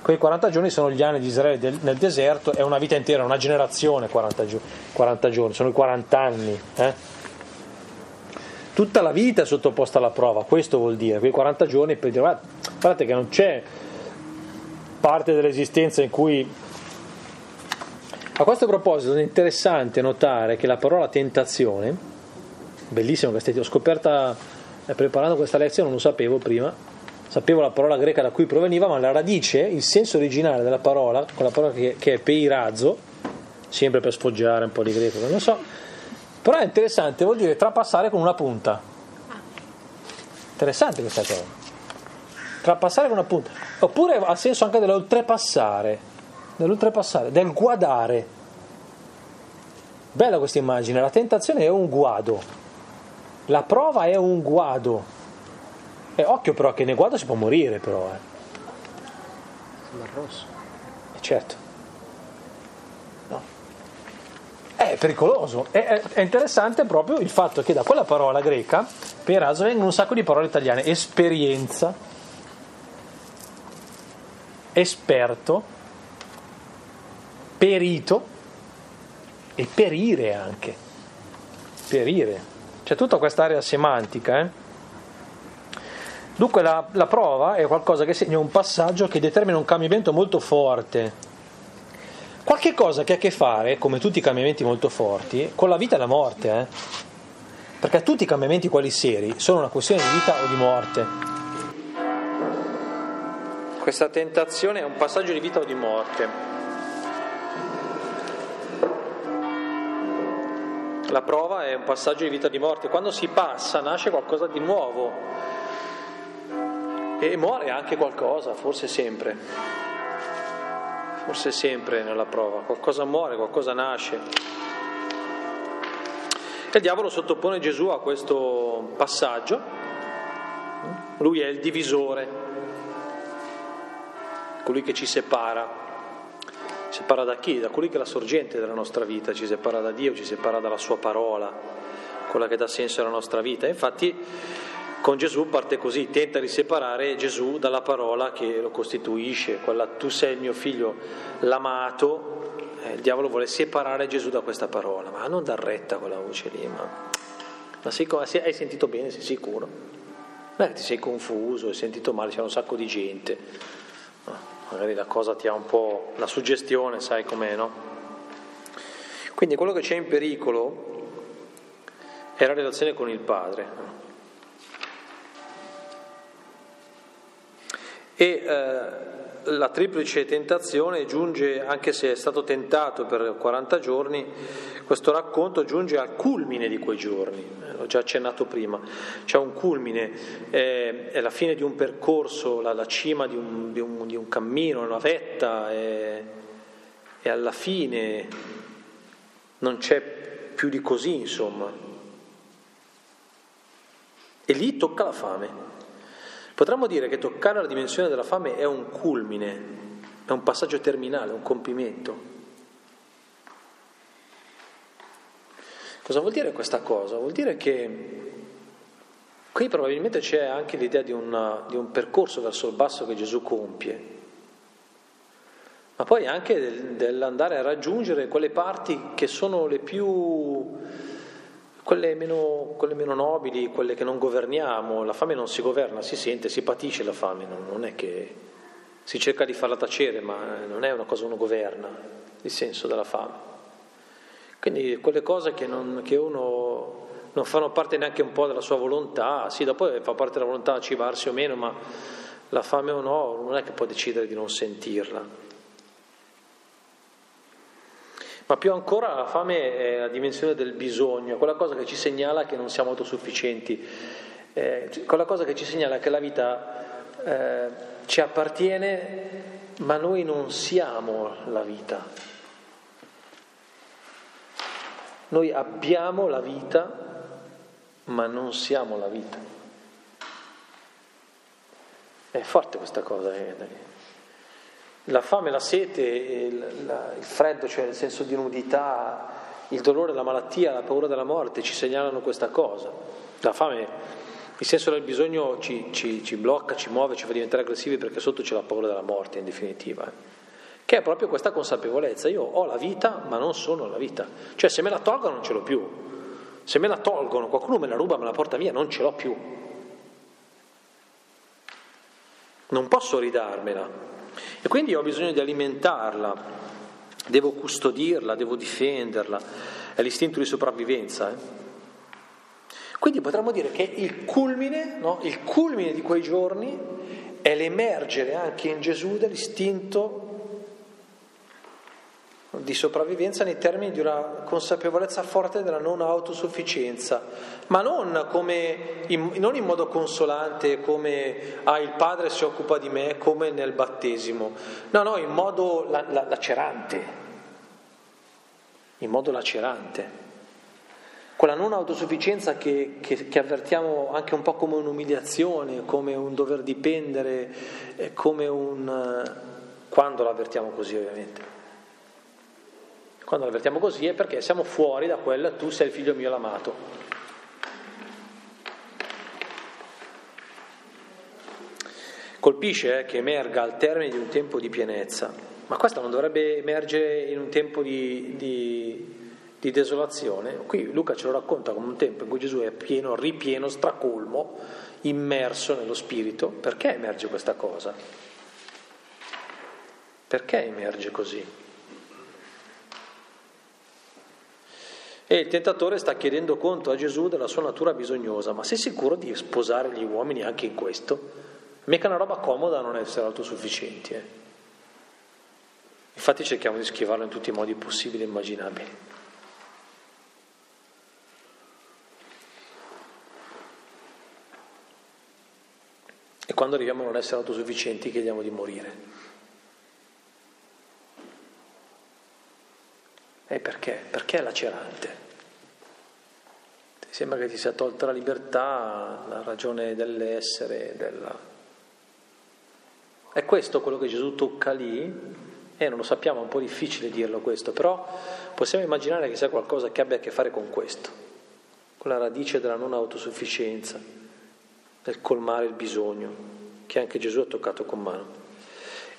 Quei 40 giorni sono gli anni di Israele del, nel deserto, è una vita intera, una generazione 40, gio- 40 giorni, sono i 40 anni. Eh? Tutta la vita è sottoposta alla prova, questo vuol dire, quei 40 giorni per dire guardate che non c'è parte dell'esistenza in cui... A questo proposito è interessante notare che la parola tentazione, bellissimo ho scoperta eh, preparando questa lezione, non lo sapevo prima, sapevo la parola greca da cui proveniva, ma la radice, il senso originale della parola, quella parola che, che è peirazzo, sempre per sfoggiare un po' di greco, non so, però è interessante, vuol dire trapassare con una punta. Interessante questa cosa. Trapassare con una punta. Oppure ha senso anche dell'oltrepassare, dell'oltrepassare, del guadare. Bella questa immagine, la tentazione è un guado la prova è un guado. E occhio però che nel guado si può morire però. Eh. Mar rosso. Eh, certo. No. È pericoloso. È, è, è, interessante proprio il fatto che da quella parola greca, per aso, vengono un sacco di parole italiane. Esperienza, esperto, perito e perire anche. Perire. C'è tutta quest'area semantica. Eh? Dunque la, la prova è qualcosa che segna un passaggio che determina un cambiamento molto forte. Qualche cosa che ha a che fare, come tutti i cambiamenti molto forti, con la vita e la morte. Eh? Perché tutti i cambiamenti, quelli seri, sono una questione di vita o di morte. Questa tentazione è un passaggio di vita o di morte. La prova è un passaggio di vita e di morte. Quando si passa nasce qualcosa di nuovo e muore anche qualcosa, forse sempre. Forse sempre nella prova. Qualcosa muore, qualcosa nasce. E il diavolo sottopone Gesù a questo passaggio. Lui è il divisore, colui che ci separa separa da chi? Da colui che è la sorgente della nostra vita, ci separa da Dio, ci separa dalla sua parola, quella che dà senso alla nostra vita. Infatti con Gesù parte così, tenta di separare Gesù dalla parola che lo costituisce, quella tu sei il mio figlio l'amato, eh, il diavolo vuole separare Gesù da questa parola, ma non dar retta quella voce lì, ma, ma sei, hai sentito bene, sei sicuro? Che ti sei confuso, hai sentito male, c'è un sacco di gente magari la cosa ti ha un po' la suggestione, sai com'è, no? Quindi quello che c'è in pericolo è la relazione con il Padre. E eh, la triplice tentazione giunge, anche se è stato tentato per 40 giorni, questo racconto giunge al culmine di quei giorni, eh, l'ho già accennato prima, c'è un culmine, è, è la fine di un percorso, la, la cima di un, di, un, di un, cammino, una vetta e, e alla fine non c'è più di così, insomma. E lì tocca la fame. Potremmo dire che toccare la dimensione della fame è un culmine, è un passaggio terminale, un compimento. Cosa vuol dire questa cosa? Vuol dire che qui probabilmente c'è anche l'idea di, una, di un percorso verso il basso che Gesù compie, ma poi anche del, dell'andare a raggiungere quelle parti che sono le più quelle meno, quelle meno, nobili, quelle che non governiamo, la fame non si governa, si sente, si patisce la fame, non, non è che si cerca di farla tacere, ma non è una cosa che uno governa, il senso della fame. Quindi quelle cose che, non, che uno non fanno parte neanche un po' della sua volontà, sì, dopo fa parte della volontà cibarsi o meno, ma la fame o no, non è che può decidere di non sentirla. Ma più ancora la fame è la dimensione del bisogno, quella cosa che ci segnala che non siamo autosufficienti. Eh, quella cosa che ci segnala che la vita eh, ci appartiene, ma noi non siamo la vita. Noi abbiamo la vita, ma non siamo la vita. È forte questa cosa. Eh? La fame, la sete, il, la, il freddo, cioè il senso di nudità, il dolore, la malattia, la paura della morte ci segnalano questa cosa. La fame, il senso del bisogno ci, ci, ci blocca, ci muove, ci fa diventare aggressivi perché sotto c'è la paura della morte in definitiva. Eh? Che è proprio questa consapevolezza. Io ho la vita ma non sono la vita. Cioè se me la tolgono non ce l'ho più. Se me la tolgono, qualcuno me la ruba, me la porta via, non ce l'ho più. Non posso ridarmela. E quindi ho bisogno di alimentarla, devo custodirla, devo difenderla. È l'istinto di sopravvivenza. Eh? Quindi potremmo dire che il culmine, no? il culmine di quei giorni è l'emergere anche in Gesù dell'istinto di sopravvivenza nei termini di una consapevolezza forte della non autosufficienza, ma non, come, in, non in modo consolante come ah, il Padre si occupa di me, come nel battesimo, no, no, in modo la, la, lacerante, in modo lacerante. Quella non autosufficienza che, che, che avvertiamo anche un po' come un'umiliazione, come un dover dipendere, come un... quando l'avvertiamo così ovviamente. Quando l'avvertiamo così è perché siamo fuori da quel tu sei il figlio mio l'amato. Colpisce eh, che emerga al termine di un tempo di pienezza, ma questo non dovrebbe emergere in un tempo di, di, di desolazione. Qui Luca ce lo racconta come un tempo in cui Gesù è pieno, ripieno, stracolmo, immerso nello Spirito. Perché emerge questa cosa? Perché emerge così? E il tentatore sta chiedendo conto a Gesù della sua natura bisognosa, ma sei sicuro di sposare gli uomini anche in questo? Mica una roba comoda non essere autosufficienti. Eh? Infatti cerchiamo di schivarlo in tutti i modi possibili e immaginabili. E quando arriviamo a non essere autosufficienti chiediamo di morire. E perché? Perché è lacerante. Sembra che ti sia tolta la libertà, la ragione dell'essere, della... È questo quello che Gesù tocca lì? Eh, non lo sappiamo, è un po' difficile dirlo questo, però possiamo immaginare che sia qualcosa che abbia a che fare con questo, con la radice della non autosufficienza, del colmare il bisogno, che anche Gesù ha toccato con mano.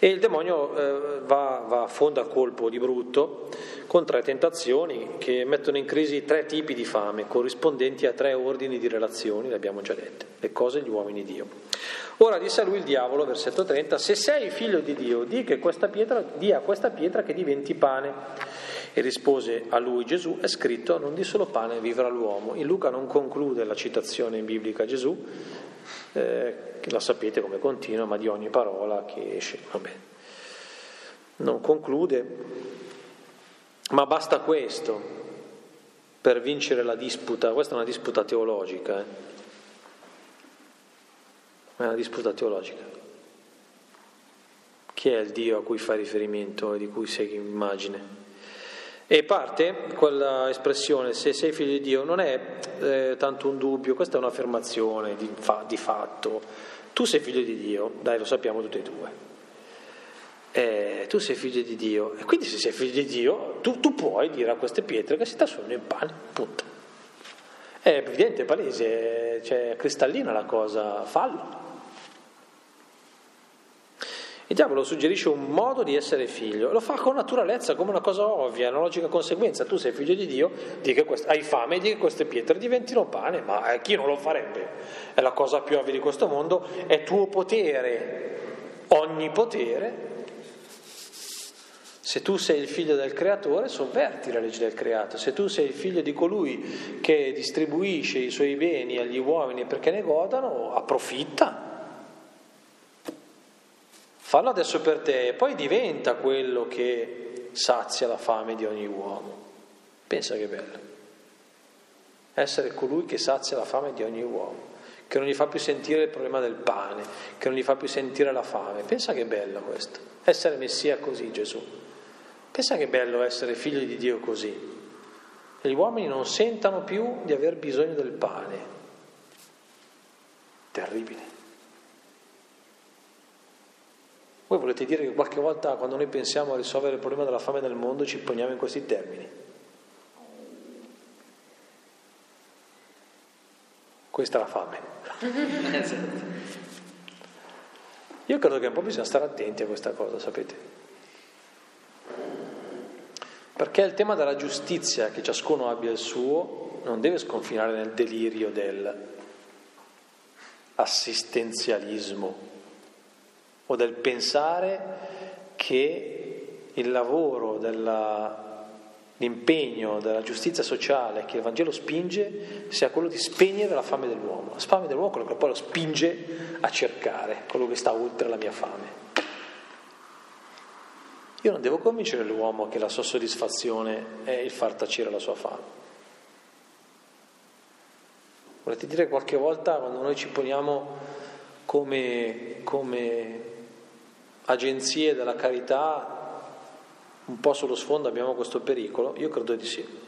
E il demonio eh, va, va a fondo a colpo di brutto con tre tentazioni che mettono in crisi tre tipi di fame, corrispondenti a tre ordini di relazioni, le abbiamo già dette, le cose, gli uomini Dio. Ora disse a lui il diavolo, versetto 30, se sei figlio di Dio, di, che questa pietra, di a questa pietra che diventi pane. E rispose a lui Gesù, è scritto, non di solo pane vivrà l'uomo. In Luca non conclude la citazione biblica Gesù, eh, la sapete come continua, ma di ogni parola che esce, vabbè. Non conclude, ma basta questo per vincere la disputa, questa è una disputa teologica, eh? è una disputa teologica. Chi è il Dio a cui fa riferimento e di cui sei immagine? E parte quella espressione, se sei figlio di Dio, non è eh, tanto un dubbio, questa è un'affermazione di, fa, di, fatto. Tu sei figlio di Dio, dai, lo sappiamo tutti e due. Eh, tu sei figlio di Dio, e quindi se sei figlio di Dio, tu, tu puoi dire a queste pietre che si trasformano in pane, punto. È evidente, è palese, cioè, cristallina la cosa, fallo. Il diavolo suggerisce un modo di essere figlio, lo fa con naturalezza, come una cosa ovvia, una logica conseguenza. Tu sei figlio di Dio, queste, hai fame, di che queste pietre diventino pane, ma eh, chi non lo farebbe? È la cosa più ovvia di questo mondo, è tuo potere, ogni potere. Se tu sei il figlio del creatore, sovverti la legge del creato. Se tu sei il figlio di colui che distribuisce i suoi beni agli uomini perché ne godano, approfitta Fallo adesso per te e poi diventa quello che sazia la fame di ogni uomo. Pensa che bello. Essere colui che sazia la fame di ogni uomo. che non gli fa più sentire il problema del pane, che non gli fa più sentire la fame. Pensa che bello questo, essere Messia così Gesù. Pensa che bello essere figlio di Dio così. E gli uomini non sentano più di aver bisogno del pane. Terribile. Voi volete dire che qualche volta quando noi pensiamo a risolvere il problema della fame nel mondo ci poniamo in questi termini? Questa è la fame. Io credo che un po' bisogna stare attenti a questa cosa, sapete? Perché il tema della giustizia, che ciascuno abbia il suo, non deve sconfinare nel delirio dell'assistenzialismo o del pensare che il lavoro, della, l'impegno della giustizia sociale che il Vangelo spinge sia quello di spegnere la fame dell'uomo. La fame dell'uomo è quello che poi lo spinge a cercare, quello che sta oltre la mia fame. Io non devo convincere l'uomo che la sua soddisfazione è il far tacere la sua fame. Volete dire qualche volta quando noi ci poniamo come, come agenzie della carità, un po' sullo sfondo abbiamo questo pericolo? Io credo di sì.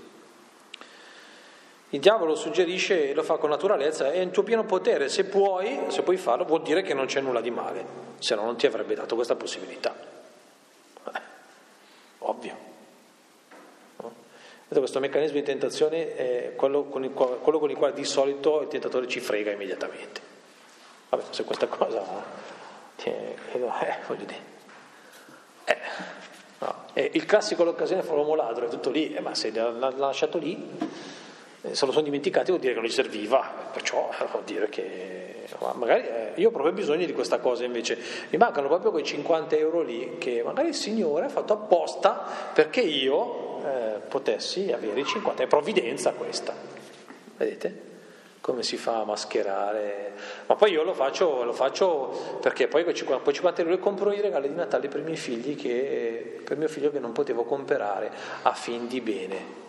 Il diavolo suggerisce e lo fa con naturalezza, è in tuo pieno potere, se puoi, se puoi farlo, vuol dire che non c'è nulla di male, se no non ti avrebbe dato questa possibilità. Eh, ovvio. No? Questo meccanismo di tentazione è quello con, il quello con il quale di solito il tentatore ci frega immediatamente. Vabbè, se questa cosa che, eh, voglio dire, eh, no. eh, il classico l'occasione fa l'uomo ladro, è tutto lì, eh, ma se l'ha, lasciato lì, eh, se lo sono dimenticati vuol dire che non gli serviva, perciò eh, vuol dire che magari io ho proprio bisogno di questa cosa invece, mi mancano proprio quei 50 euro lì che magari il Signore ha fatto apposta perché io potessi avere i 50, è provvidenza questa, vedete? Come si fa a mascherare. Ma poi io lo faccio, lo faccio perché poi con 50 euro compro i regali di Natale per i miei figli, che, per mio figlio che non potevo comprare a fin di bene.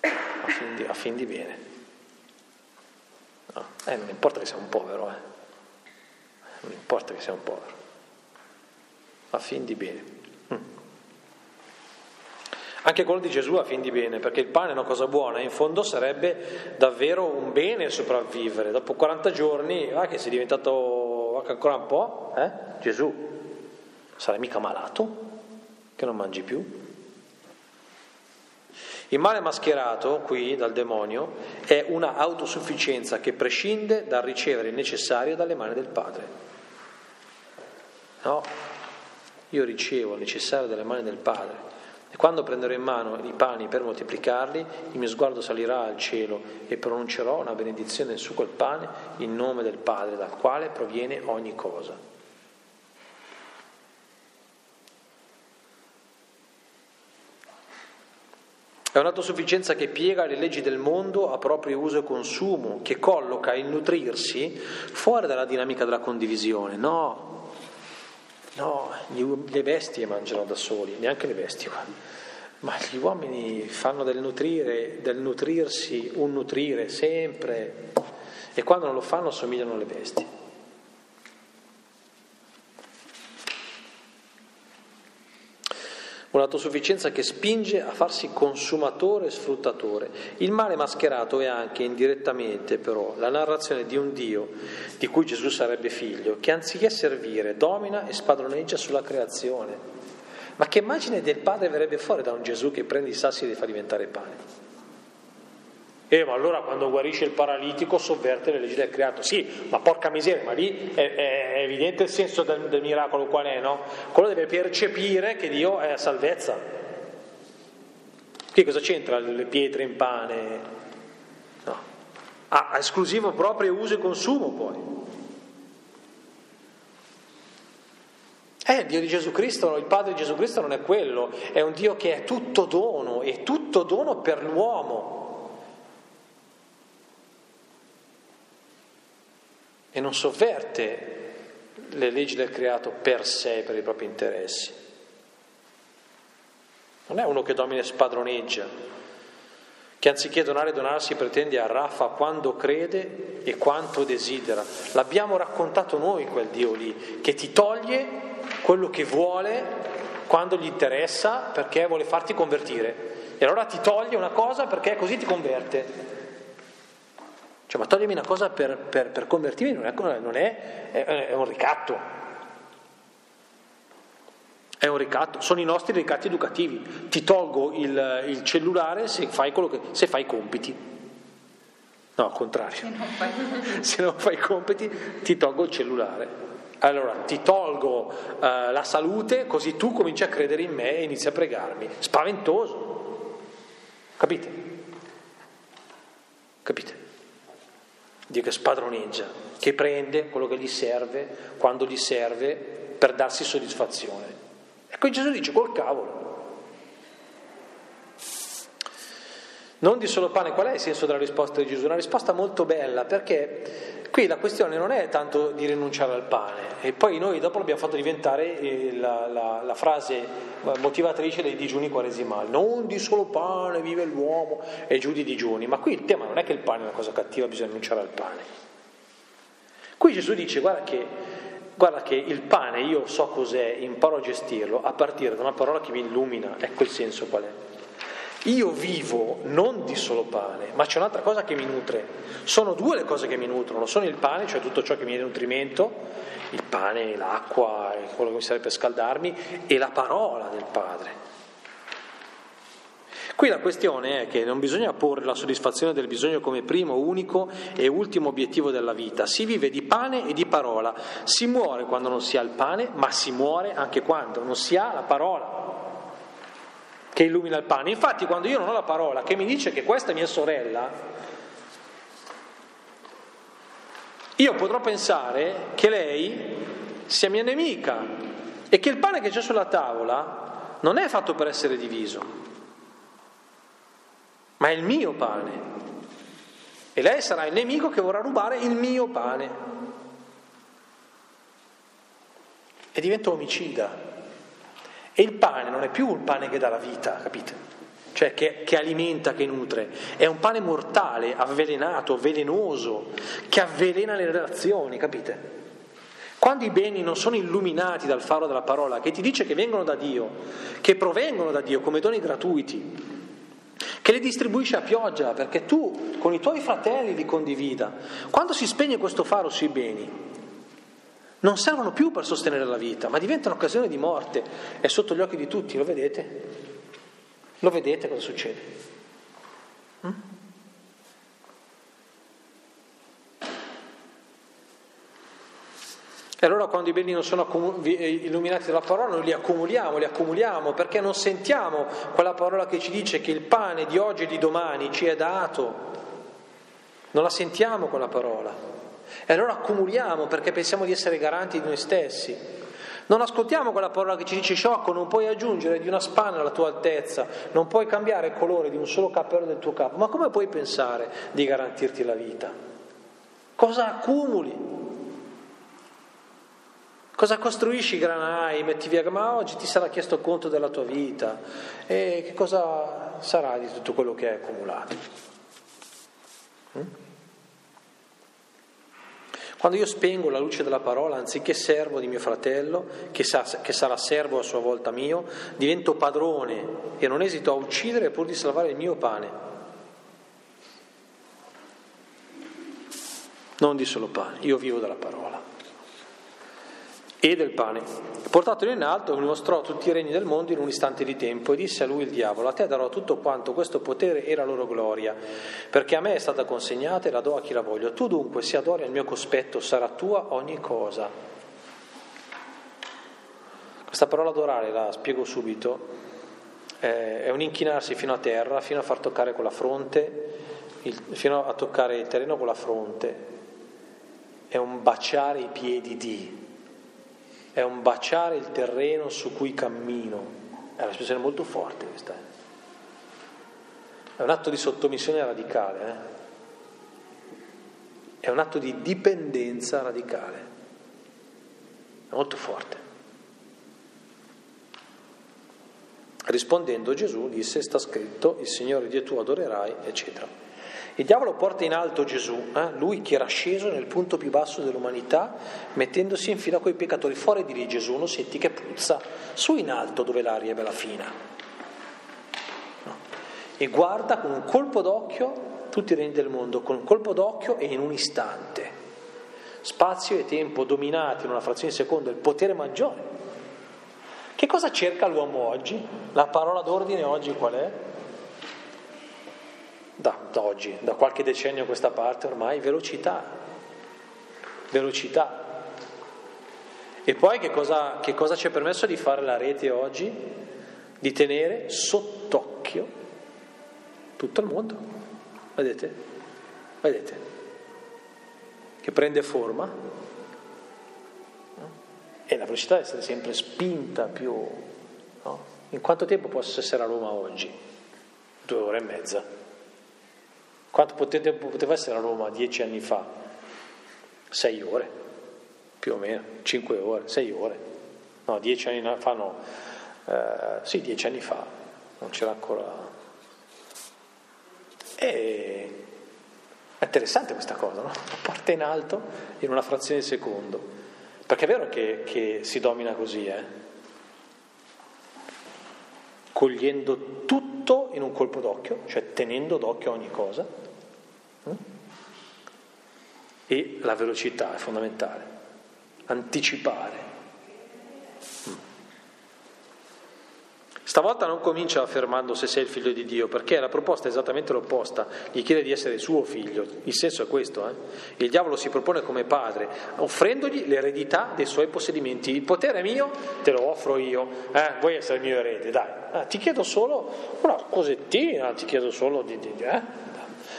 A fin di, a fin di bene. No. Eh, non importa che sia un povero, eh. Non importa che sia un povero. A fin di bene. Anche quello di Gesù a fin di bene, perché il pane è una cosa buona, in fondo sarebbe davvero un bene sopravvivere. Dopo 40 giorni, va che sei diventato ancora un po', eh? Gesù, sarai mica malato, che non mangi più. Il male mascherato qui dal demonio è una autosufficienza che prescinde dal ricevere il necessario dalle mani del Padre. No, io ricevo il necessario dalle mani del Padre e quando prenderò in mano i pani per moltiplicarli, il mio sguardo salirà al cielo e pronuncerò una benedizione su quel pane in nome del Padre, dal quale proviene ogni cosa. È un'autosufficienza che piega le leggi del mondo a proprio uso e consumo, che colloca il nutrirsi fuori dalla dinamica della condivisione. No, No, le bestie mangiano da soli, neanche le bestie qua. Ma gli uomini fanno del nutrire, del nutrirsi un nutrire sempre e quando non lo fanno somigliano alle bestie. Un'autosufficienza che spinge a farsi consumatore e sfruttatore. Il male mascherato è anche indirettamente però la narrazione di un Dio di cui Gesù sarebbe figlio, che anziché servire domina e spadroneggia sulla creazione. Ma che immagine del padre verrebbe fuori da un Gesù che prende i sassi e li fa diventare pane? Eh, ma allora quando guarisce il paralitico sovverte le leggi del creato. Sì, ma porca miseria, ma lì è, è evidente il senso del, del, miracolo qual è, no? Quello deve percepire che Dio è salvezza. Che cosa c'entra le pietre in pane? No. Ha esclusivo proprio uso e consumo poi. Eh, Dio di Gesù Cristo, il Padre di Gesù Cristo non è quello, è un Dio che è tutto dono, è tutto dono per l'uomo. E non sovverte le leggi del creato per sé, per i propri interessi. Non è uno che domina e spadroneggia, che anziché donare donarsi pretende a Raffa quando crede e quanto desidera. L'abbiamo raccontato noi quel Dio lì, che ti toglie quello che vuole quando gli interessa perché vuole farti convertire. E allora ti toglie una cosa perché così ti converte. Cioè, ma togliermi una cosa per, per, per convertirmi non, è, non è, è, è un ricatto, è un ricatto, sono i nostri ricatti educativi. Ti tolgo il, il cellulare se fai, che, se fai i compiti. No, al contrario. Se non, fai... se non fai i compiti ti tolgo il cellulare. Allora ti tolgo uh, la salute così tu cominci a credere in me e inizi a pregarmi. Spaventoso. Capite? Capite? Dio che spadroneggia, che prende quello che gli serve, quando gli serve, per darsi soddisfazione. E poi Gesù dice col cavolo. Non di solo pane, qual è il senso della risposta di Gesù? Una risposta molto bella perché qui la questione non è tanto di rinunciare al pane e poi noi dopo l'abbiamo fatto diventare eh, la, la, la frase motivatrice dei digiuni quaresimali. Non di solo pane vive l'uomo e giù di digiuni, ma qui il tema non è che il pane è una cosa cattiva, bisogna rinunciare al pane. Qui Gesù dice guarda che guarda che il pane io so cos'è, imparo a gestirlo a partire da una parola che mi illumina, ecco il senso qual è. Io vivo non di solo pane, ma c'è un'altra cosa che mi nutre. Sono due le cose che mi nutrono, sono il pane, cioè tutto ciò che mi dà nutrimento, il pane, l'acqua, quello che mi serve per scaldarmi, e la parola del Padre. Qui la questione è che non bisogna porre la soddisfazione del bisogno come primo, unico e ultimo obiettivo della vita. Si vive di pane e di parola. Si muore quando non si ha il pane, ma si muore anche quando non si ha la parola che illumina il pane. Infatti quando io non ho la parola che mi dice che questa è mia sorella, io potrò pensare che lei sia mia nemica e che il pane che c'è sulla tavola non è fatto per essere diviso ma è il mio pane. E lei sarà il nemico che vorrà rubare il mio pane. E diventa omicida. E il pane non è più il pane che dà la vita, capite? Cioè che, che alimenta, che nutre. È un pane mortale, avvelenato, velenoso, che avvelena le relazioni, capite? Quando i beni non sono illuminati dal faro della parola, che ti dice che vengono da Dio, che provengono da Dio come doni gratuiti, che li distribuisce a pioggia perché tu con i tuoi fratelli li condivida. Quando si spegne questo faro sui beni, non servono più per sostenere la vita, ma diventano occasione di morte. È sotto gli occhi di tutti, lo vedete? Lo vedete cosa succede? Mm? E allora quando i beni non sono eh, illuminati dalla parola noi li accumuliamo, li accumuliamo perché non sentiamo quella parola che ci dice che il pane di oggi e di domani ci è dato. Non la sentiamo quella parola. E allora accumuliamo perché pensiamo di essere garanti di noi stessi. Non ascoltiamo quella parola che ci dice sciocco, non puoi aggiungere di una spanna alla tua altezza, non puoi cambiare il colore di un solo cappello del tuo capo. Ma come puoi pensare di garantirti la vita? Cosa accumuli? Cosa costruisci granai, metti via, ma oggi ti sarà chiesto conto della tua vita e che cosa sarà di tutto quello che hai accumulato? Mm? Quando io spengo la luce della parola, anziché servo di mio fratello, che, sa, che sarà servo a sua volta mio, divento padrone e non esito a uccidere pur di salvare il mio pane. Non di solo pane, io vivo dalla parola e del pane. Portatelo in alto, gli mostrò tutti i regni del mondo in un istante di tempo e disse a lui il diavolo, a te darò tutto quanto questo potere e la loro gloria, perché a me è stata consegnata e la do a chi la voglio. Tu dunque, se adori al mio cospetto, sarà tua ogni cosa. Questa parola adorare, la spiego subito, è un inchinarsi fino a terra, fino a far toccare con la fronte, fino a toccare il terreno con la fronte, è un baciare i piedi di è un baciare il terreno su cui cammino. È un'espressione molto forte questa. Eh. È un atto di sottomissione radicale, eh? è un atto di dipendenza radicale. È molto forte. Rispondendo Gesù disse, sta scritto, il Signore Dio tu adorerai, eccetera. Il diavolo porta in alto Gesù, eh? lui che era sceso nel punto più basso dell'umanità, mettendosi in fila con i peccatori. Fuori di lì Gesù non senti che puzza, su in alto dove l'aria è bella fina. No. E guarda con un colpo d'occhio tutti i regni del mondo, con un colpo d'occhio e in un istante. Spazio e tempo dominati in una frazione di secondo, il potere maggiore che cosa cerca l'uomo oggi? La parola d'ordine oggi qual è? Da, da oggi, da qualche decennio a questa parte ormai, velocità. Velocità. E poi che cosa, che cosa ci è permesso di fare la rete oggi? Di tenere sott'occhio tutto il mondo. Vedete? Vedete? Che prende forma e la velocità deve essere sempre spinta più. No? In quanto tempo posso essere a Roma oggi? Due ore e mezza. Quanto poteva essere a Roma dieci anni fa? Sei ore, più o meno, cinque ore, sei ore. No, dieci anni fa no. Eh, sì, dieci anni fa, non c'era ancora. E... È interessante questa cosa, no? Porta in alto in una frazione di secondo. Perché è vero che, che si domina così, eh? Cogliendo tutto in un colpo d'occhio, cioè tenendo d'occhio ogni cosa. Mm? E la velocità è fondamentale, anticipare. Stavolta non comincia affermando se sei il figlio di Dio, perché la proposta è esattamente l'opposta, gli chiede di essere suo figlio, il senso è questo, eh? il diavolo si propone come padre, offrendogli l'eredità dei suoi possedimenti, il potere è mio, te lo offro io, eh? vuoi essere il mio erede, dai, eh, ti chiedo solo una cosettina, ti chiedo solo di, di, eh?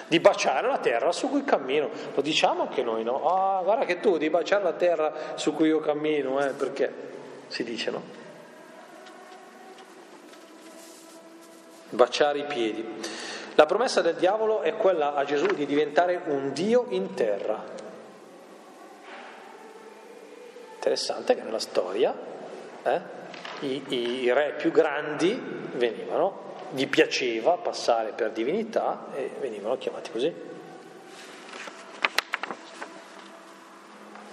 di baciare la terra su cui cammino, lo diciamo anche noi, no? Ah, guarda che tu di baciare la terra su cui io cammino, eh? perché si dice, no? Baciare i piedi. La promessa del diavolo è quella a Gesù di diventare un Dio in terra. Interessante che nella storia eh, i, i, re più grandi venivano, gli piaceva passare per divinità e venivano chiamati così.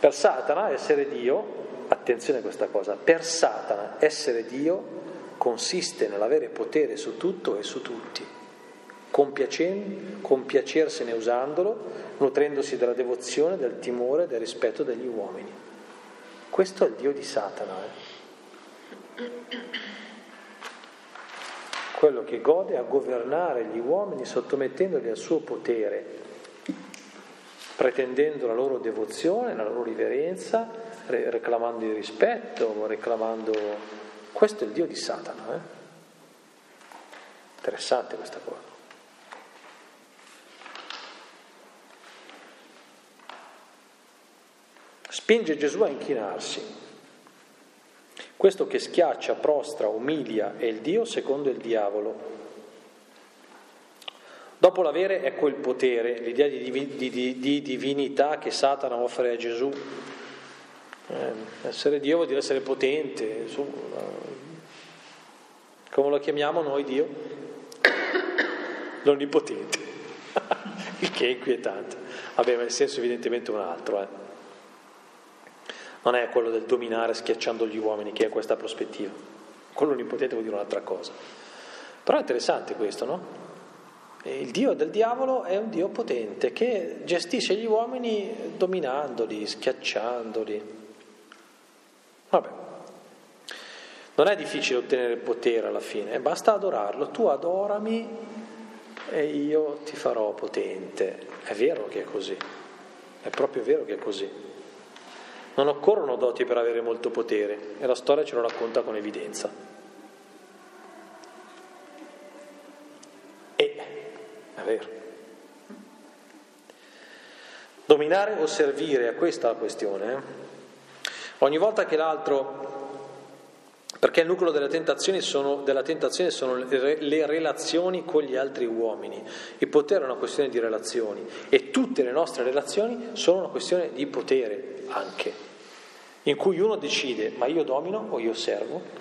Per Satana essere Dio, attenzione a questa cosa, per Satana essere Dio consiste nell'avere potere su tutto e su tutti, compiacersene usandolo, nutrendosi della devozione, del timore, del rispetto degli uomini. Questo è il Dio di Satana. Eh? Quello che gode a governare gli uomini sottomettendoli al suo potere, pretendendo la loro devozione, la loro riverenza, reclamando il rispetto, reclamando questo è il Dio di Satana. Eh? Interessante questa cosa. Spinge Gesù a inchinarsi. Questo che schiaccia, prostra, umilia è il Dio secondo il diavolo. Dopo l'avere, ecco il potere, l'idea di, di, di, di divinità che Satana offre a Gesù eh, essere Dio vuol dire essere potente, insomma, come lo chiamiamo noi Dio? L'onnipotente, il che è inquietante. Vabbè, ma il senso evidentemente un altro. Eh. Non è quello del dominare schiacciando gli uomini, che è questa prospettiva. Quello onnipotente vuol dire un'altra cosa. Però è interessante questo, no? Il Dio del diavolo è un Dio potente che gestisce gli uomini dominandoli, schiacciandoli. Vabbè. Non è difficile ottenere potere alla fine, basta adorarlo. Tu adorami e io ti farò potente. È vero che è così, è proprio vero che è così. Non occorrono doti per avere molto potere e la storia ce lo racconta con evidenza. E, è vero. Dominare o servire, a questa la questione. Eh? Ogni volta che l'altro, perché il nucleo della tentazione sono, della tentazione sono le, relazioni con gli altri uomini. Il potere è una questione di relazioni e tutte le nostre relazioni sono una questione di potere anche, in cui uno decide ma io domino o io servo.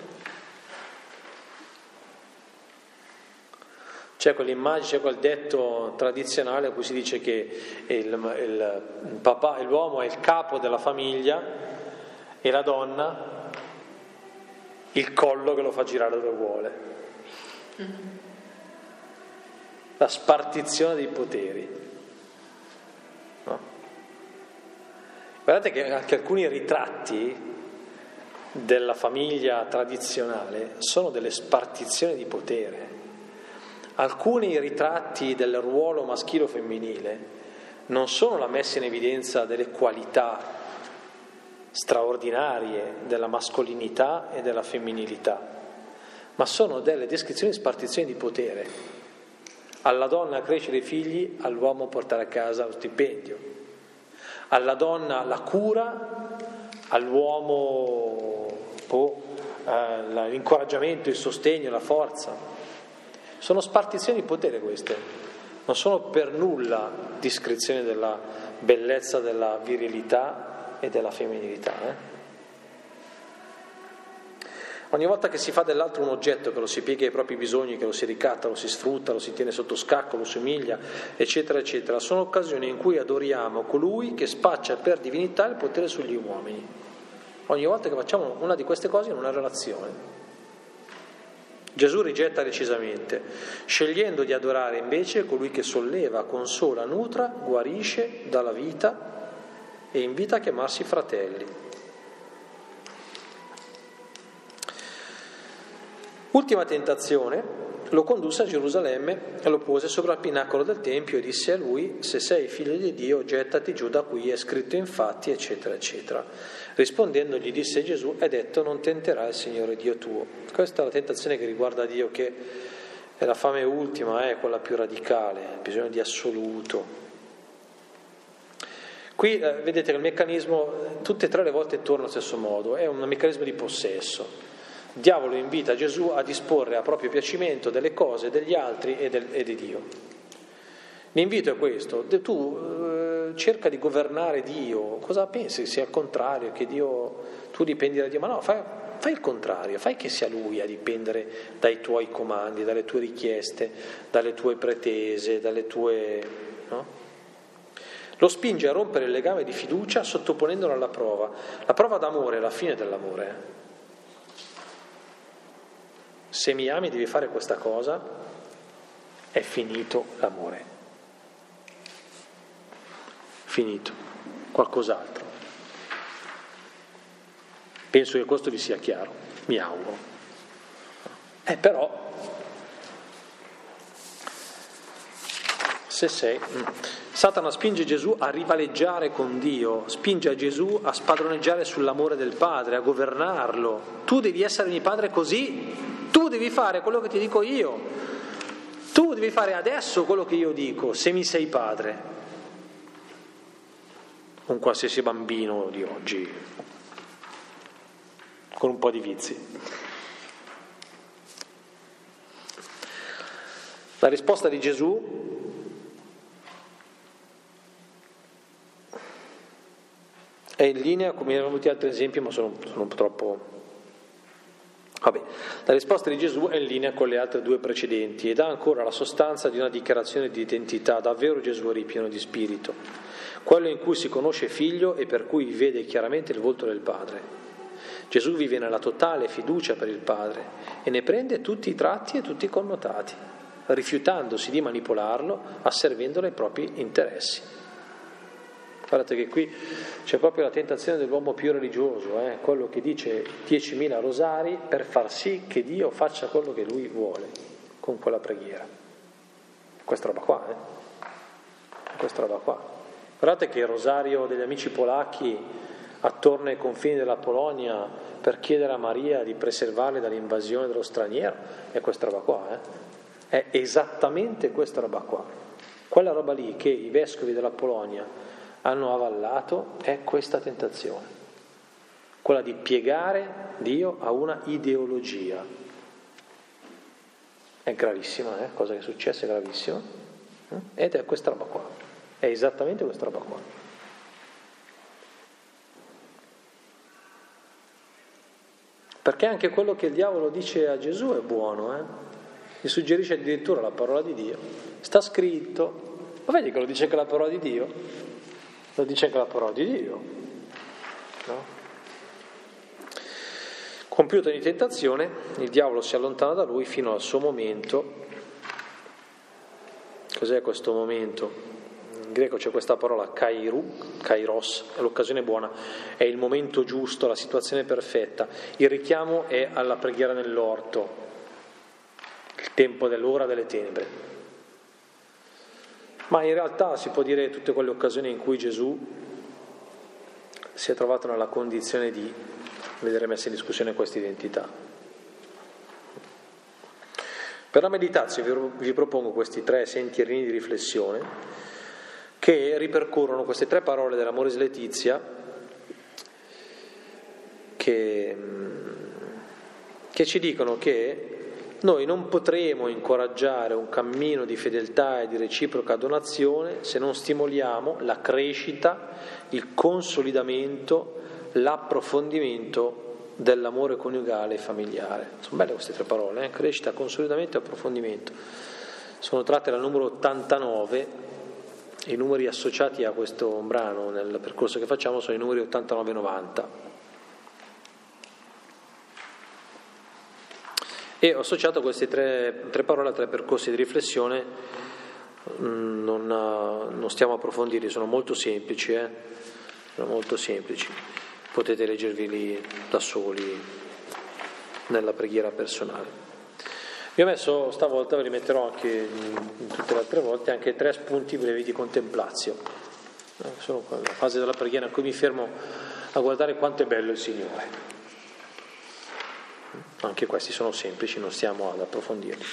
C'è quell'immagine, c'è quel detto tradizionale a cui si dice che il, il, papà, l'uomo è il capo della famiglia e la donna il collo che lo fa girare dove vuole. La spartizione dei poteri. No? Guardate che anche alcuni ritratti della famiglia tradizionale sono delle spartizioni di potere. Alcuni ritratti del ruolo maschile o femminile non sono la messa in evidenza delle qualità straordinarie della mascolinità e della femminilità, ma sono delle descrizioni di spartizioni di potere. Alla donna crescere i figli, all'uomo portare a casa lo stipendio. Alla donna la cura, all'uomo oh, eh, l'incoraggiamento, il sostegno, la forza. Sono spartizioni di potere queste, non sono per nulla descrizioni della bellezza, della virilità e della femminilità. Eh? Ogni volta che si fa dell'altro un oggetto che lo si piega ai propri bisogni, che lo si ricatta, lo si sfrutta, lo si tiene sotto scacco, lo si umilia, eccetera, eccetera, sono occasioni in cui adoriamo colui che spaccia per divinità il potere sugli uomini. Ogni volta che facciamo una di queste cose in una relazione. Gesù rigetta decisamente, scegliendo di adorare invece colui che solleva, consola, nutra, guarisce, dà la vita e invita a chiamarsi fratelli. Ultima tentazione, lo condusse a Gerusalemme e lo pose sopra il pinacolo del Tempio e disse a lui, se sei figlio di Dio, gettati giù da qui, è scritto infatti, eccetera, eccetera. Rispondendo gli disse Gesù, è detto non tenterai il Signore Dio tuo. Questa è la tentazione che riguarda Dio, che è la fame ultima, è quella più radicale, il bisogno di assoluto. Qui eh, vedete che il meccanismo tutte e tre le volte torna allo stesso modo, è un meccanismo di possesso. Il diavolo invita Gesù a disporre a proprio piacimento delle cose degli altri e, del, e di Dio. L'invito è questo, tu eh, cerca di governare Dio, cosa pensi? Sia al contrario, che Dio, tu dipendi da Dio, ma no, fai, fai il contrario, fai che sia Lui a dipendere dai tuoi comandi, dalle tue richieste, dalle tue pretese, dalle tue... No? Lo spinge a rompere il legame di fiducia sottoponendolo alla prova. La prova d'amore è la fine dell'amore. Se mi ami devi fare questa cosa, è finito l'amore. Finito. Qualcos'altro. Penso che questo vi sia chiaro, mi auguro. Eh però, se sei... Mm. Satana spinge Gesù a rivaleggiare con Dio, spinge Gesù a spadroneggiare sull'amore del Padre, a governarlo. Tu devi essere mio Padre così tu devi fare quello che ti dico io. Tu devi fare adesso quello che io dico, se mi sei padre. Un qualsiasi bambino di oggi, con un po' di vizi. La risposta di Gesù è in linea, come abbiamo avuto altri esempi, ma sono, sono troppo Vabbè, la risposta di Gesù è in linea con le altre due precedenti ed ha ancora la sostanza di una dichiarazione di identità, davvero Gesù ripieno di spirito, quello in cui si conosce figlio e per cui vede chiaramente il volto del Padre. Gesù vive nella totale fiducia per il Padre e ne prende tutti i tratti e tutti i connotati, rifiutandosi di manipolarlo, asservendolo ai propri interessi. Guardate che qui c'è proprio la tentazione dell'uomo più religioso, eh? quello che dice 10.000 rosari per far sì che Dio faccia quello che lui vuole con quella preghiera. Questa roba qua, eh? Questa roba qua. Guardate che il rosario degli amici polacchi attorno ai confini della Polonia per chiedere a Maria di preservarli dall'invasione dello straniero è questa roba qua, eh? È esattamente questa roba qua. Quella roba lì che i vescovi della Polonia hanno avallato è questa tentazione, quella di piegare Dio a una ideologia. È gravissima, eh? cosa che è successa è gravissima, eh? ed è questa roba qua, è esattamente questa roba qua. Perché anche quello che il diavolo dice a Gesù è buono, eh? gli suggerisce addirittura la parola di Dio, sta scritto, ma vedi che lo dice anche la parola di Dio? Lo dice anche la parola di Dio. No? Compiuta di tentazione, il diavolo si allontana da lui fino al suo momento. Cos'è questo momento? In greco c'è questa parola kairu, kairos, è l'occasione buona, è il momento giusto, la situazione perfetta. Il richiamo è alla preghiera nell'orto, il tempo dell'ora delle tenebre. Ma in realtà si può dire tutte quelle occasioni in cui Gesù si è trovato nella condizione di vedere messa in discussione questa identità. Per la meditazione vi propongo questi tre sentierini di riflessione che ripercorrono queste tre parole dell'amore Letizia che, che ci dicono che noi non potremo incoraggiare un cammino di fedeltà e di reciproca donazione se non stimoliamo la crescita, il consolidamento, l'approfondimento dell'amore coniugale e familiare. Sono belle queste tre parole, eh? crescita, consolidamento e approfondimento. Sono tratte dal numero 89 i numeri associati a questo brano nel percorso che facciamo sono i numeri 89 e 90. E ho associato queste tre, tre parole a tre percorsi di riflessione, mm, non, non stiamo a approfondirli, sono molto semplici, eh? sono molto semplici, potete leggerveli da soli nella preghiera personale. Io ho messo stavolta, ve li metterò anche in tutte le altre volte, anche tre spunti brevi di contemplazio. Eh, sono la fase della preghiera in cui mi fermo a guardare quanto è bello il Signore. Anche questi sono semplici, non stiamo ad approfondirli.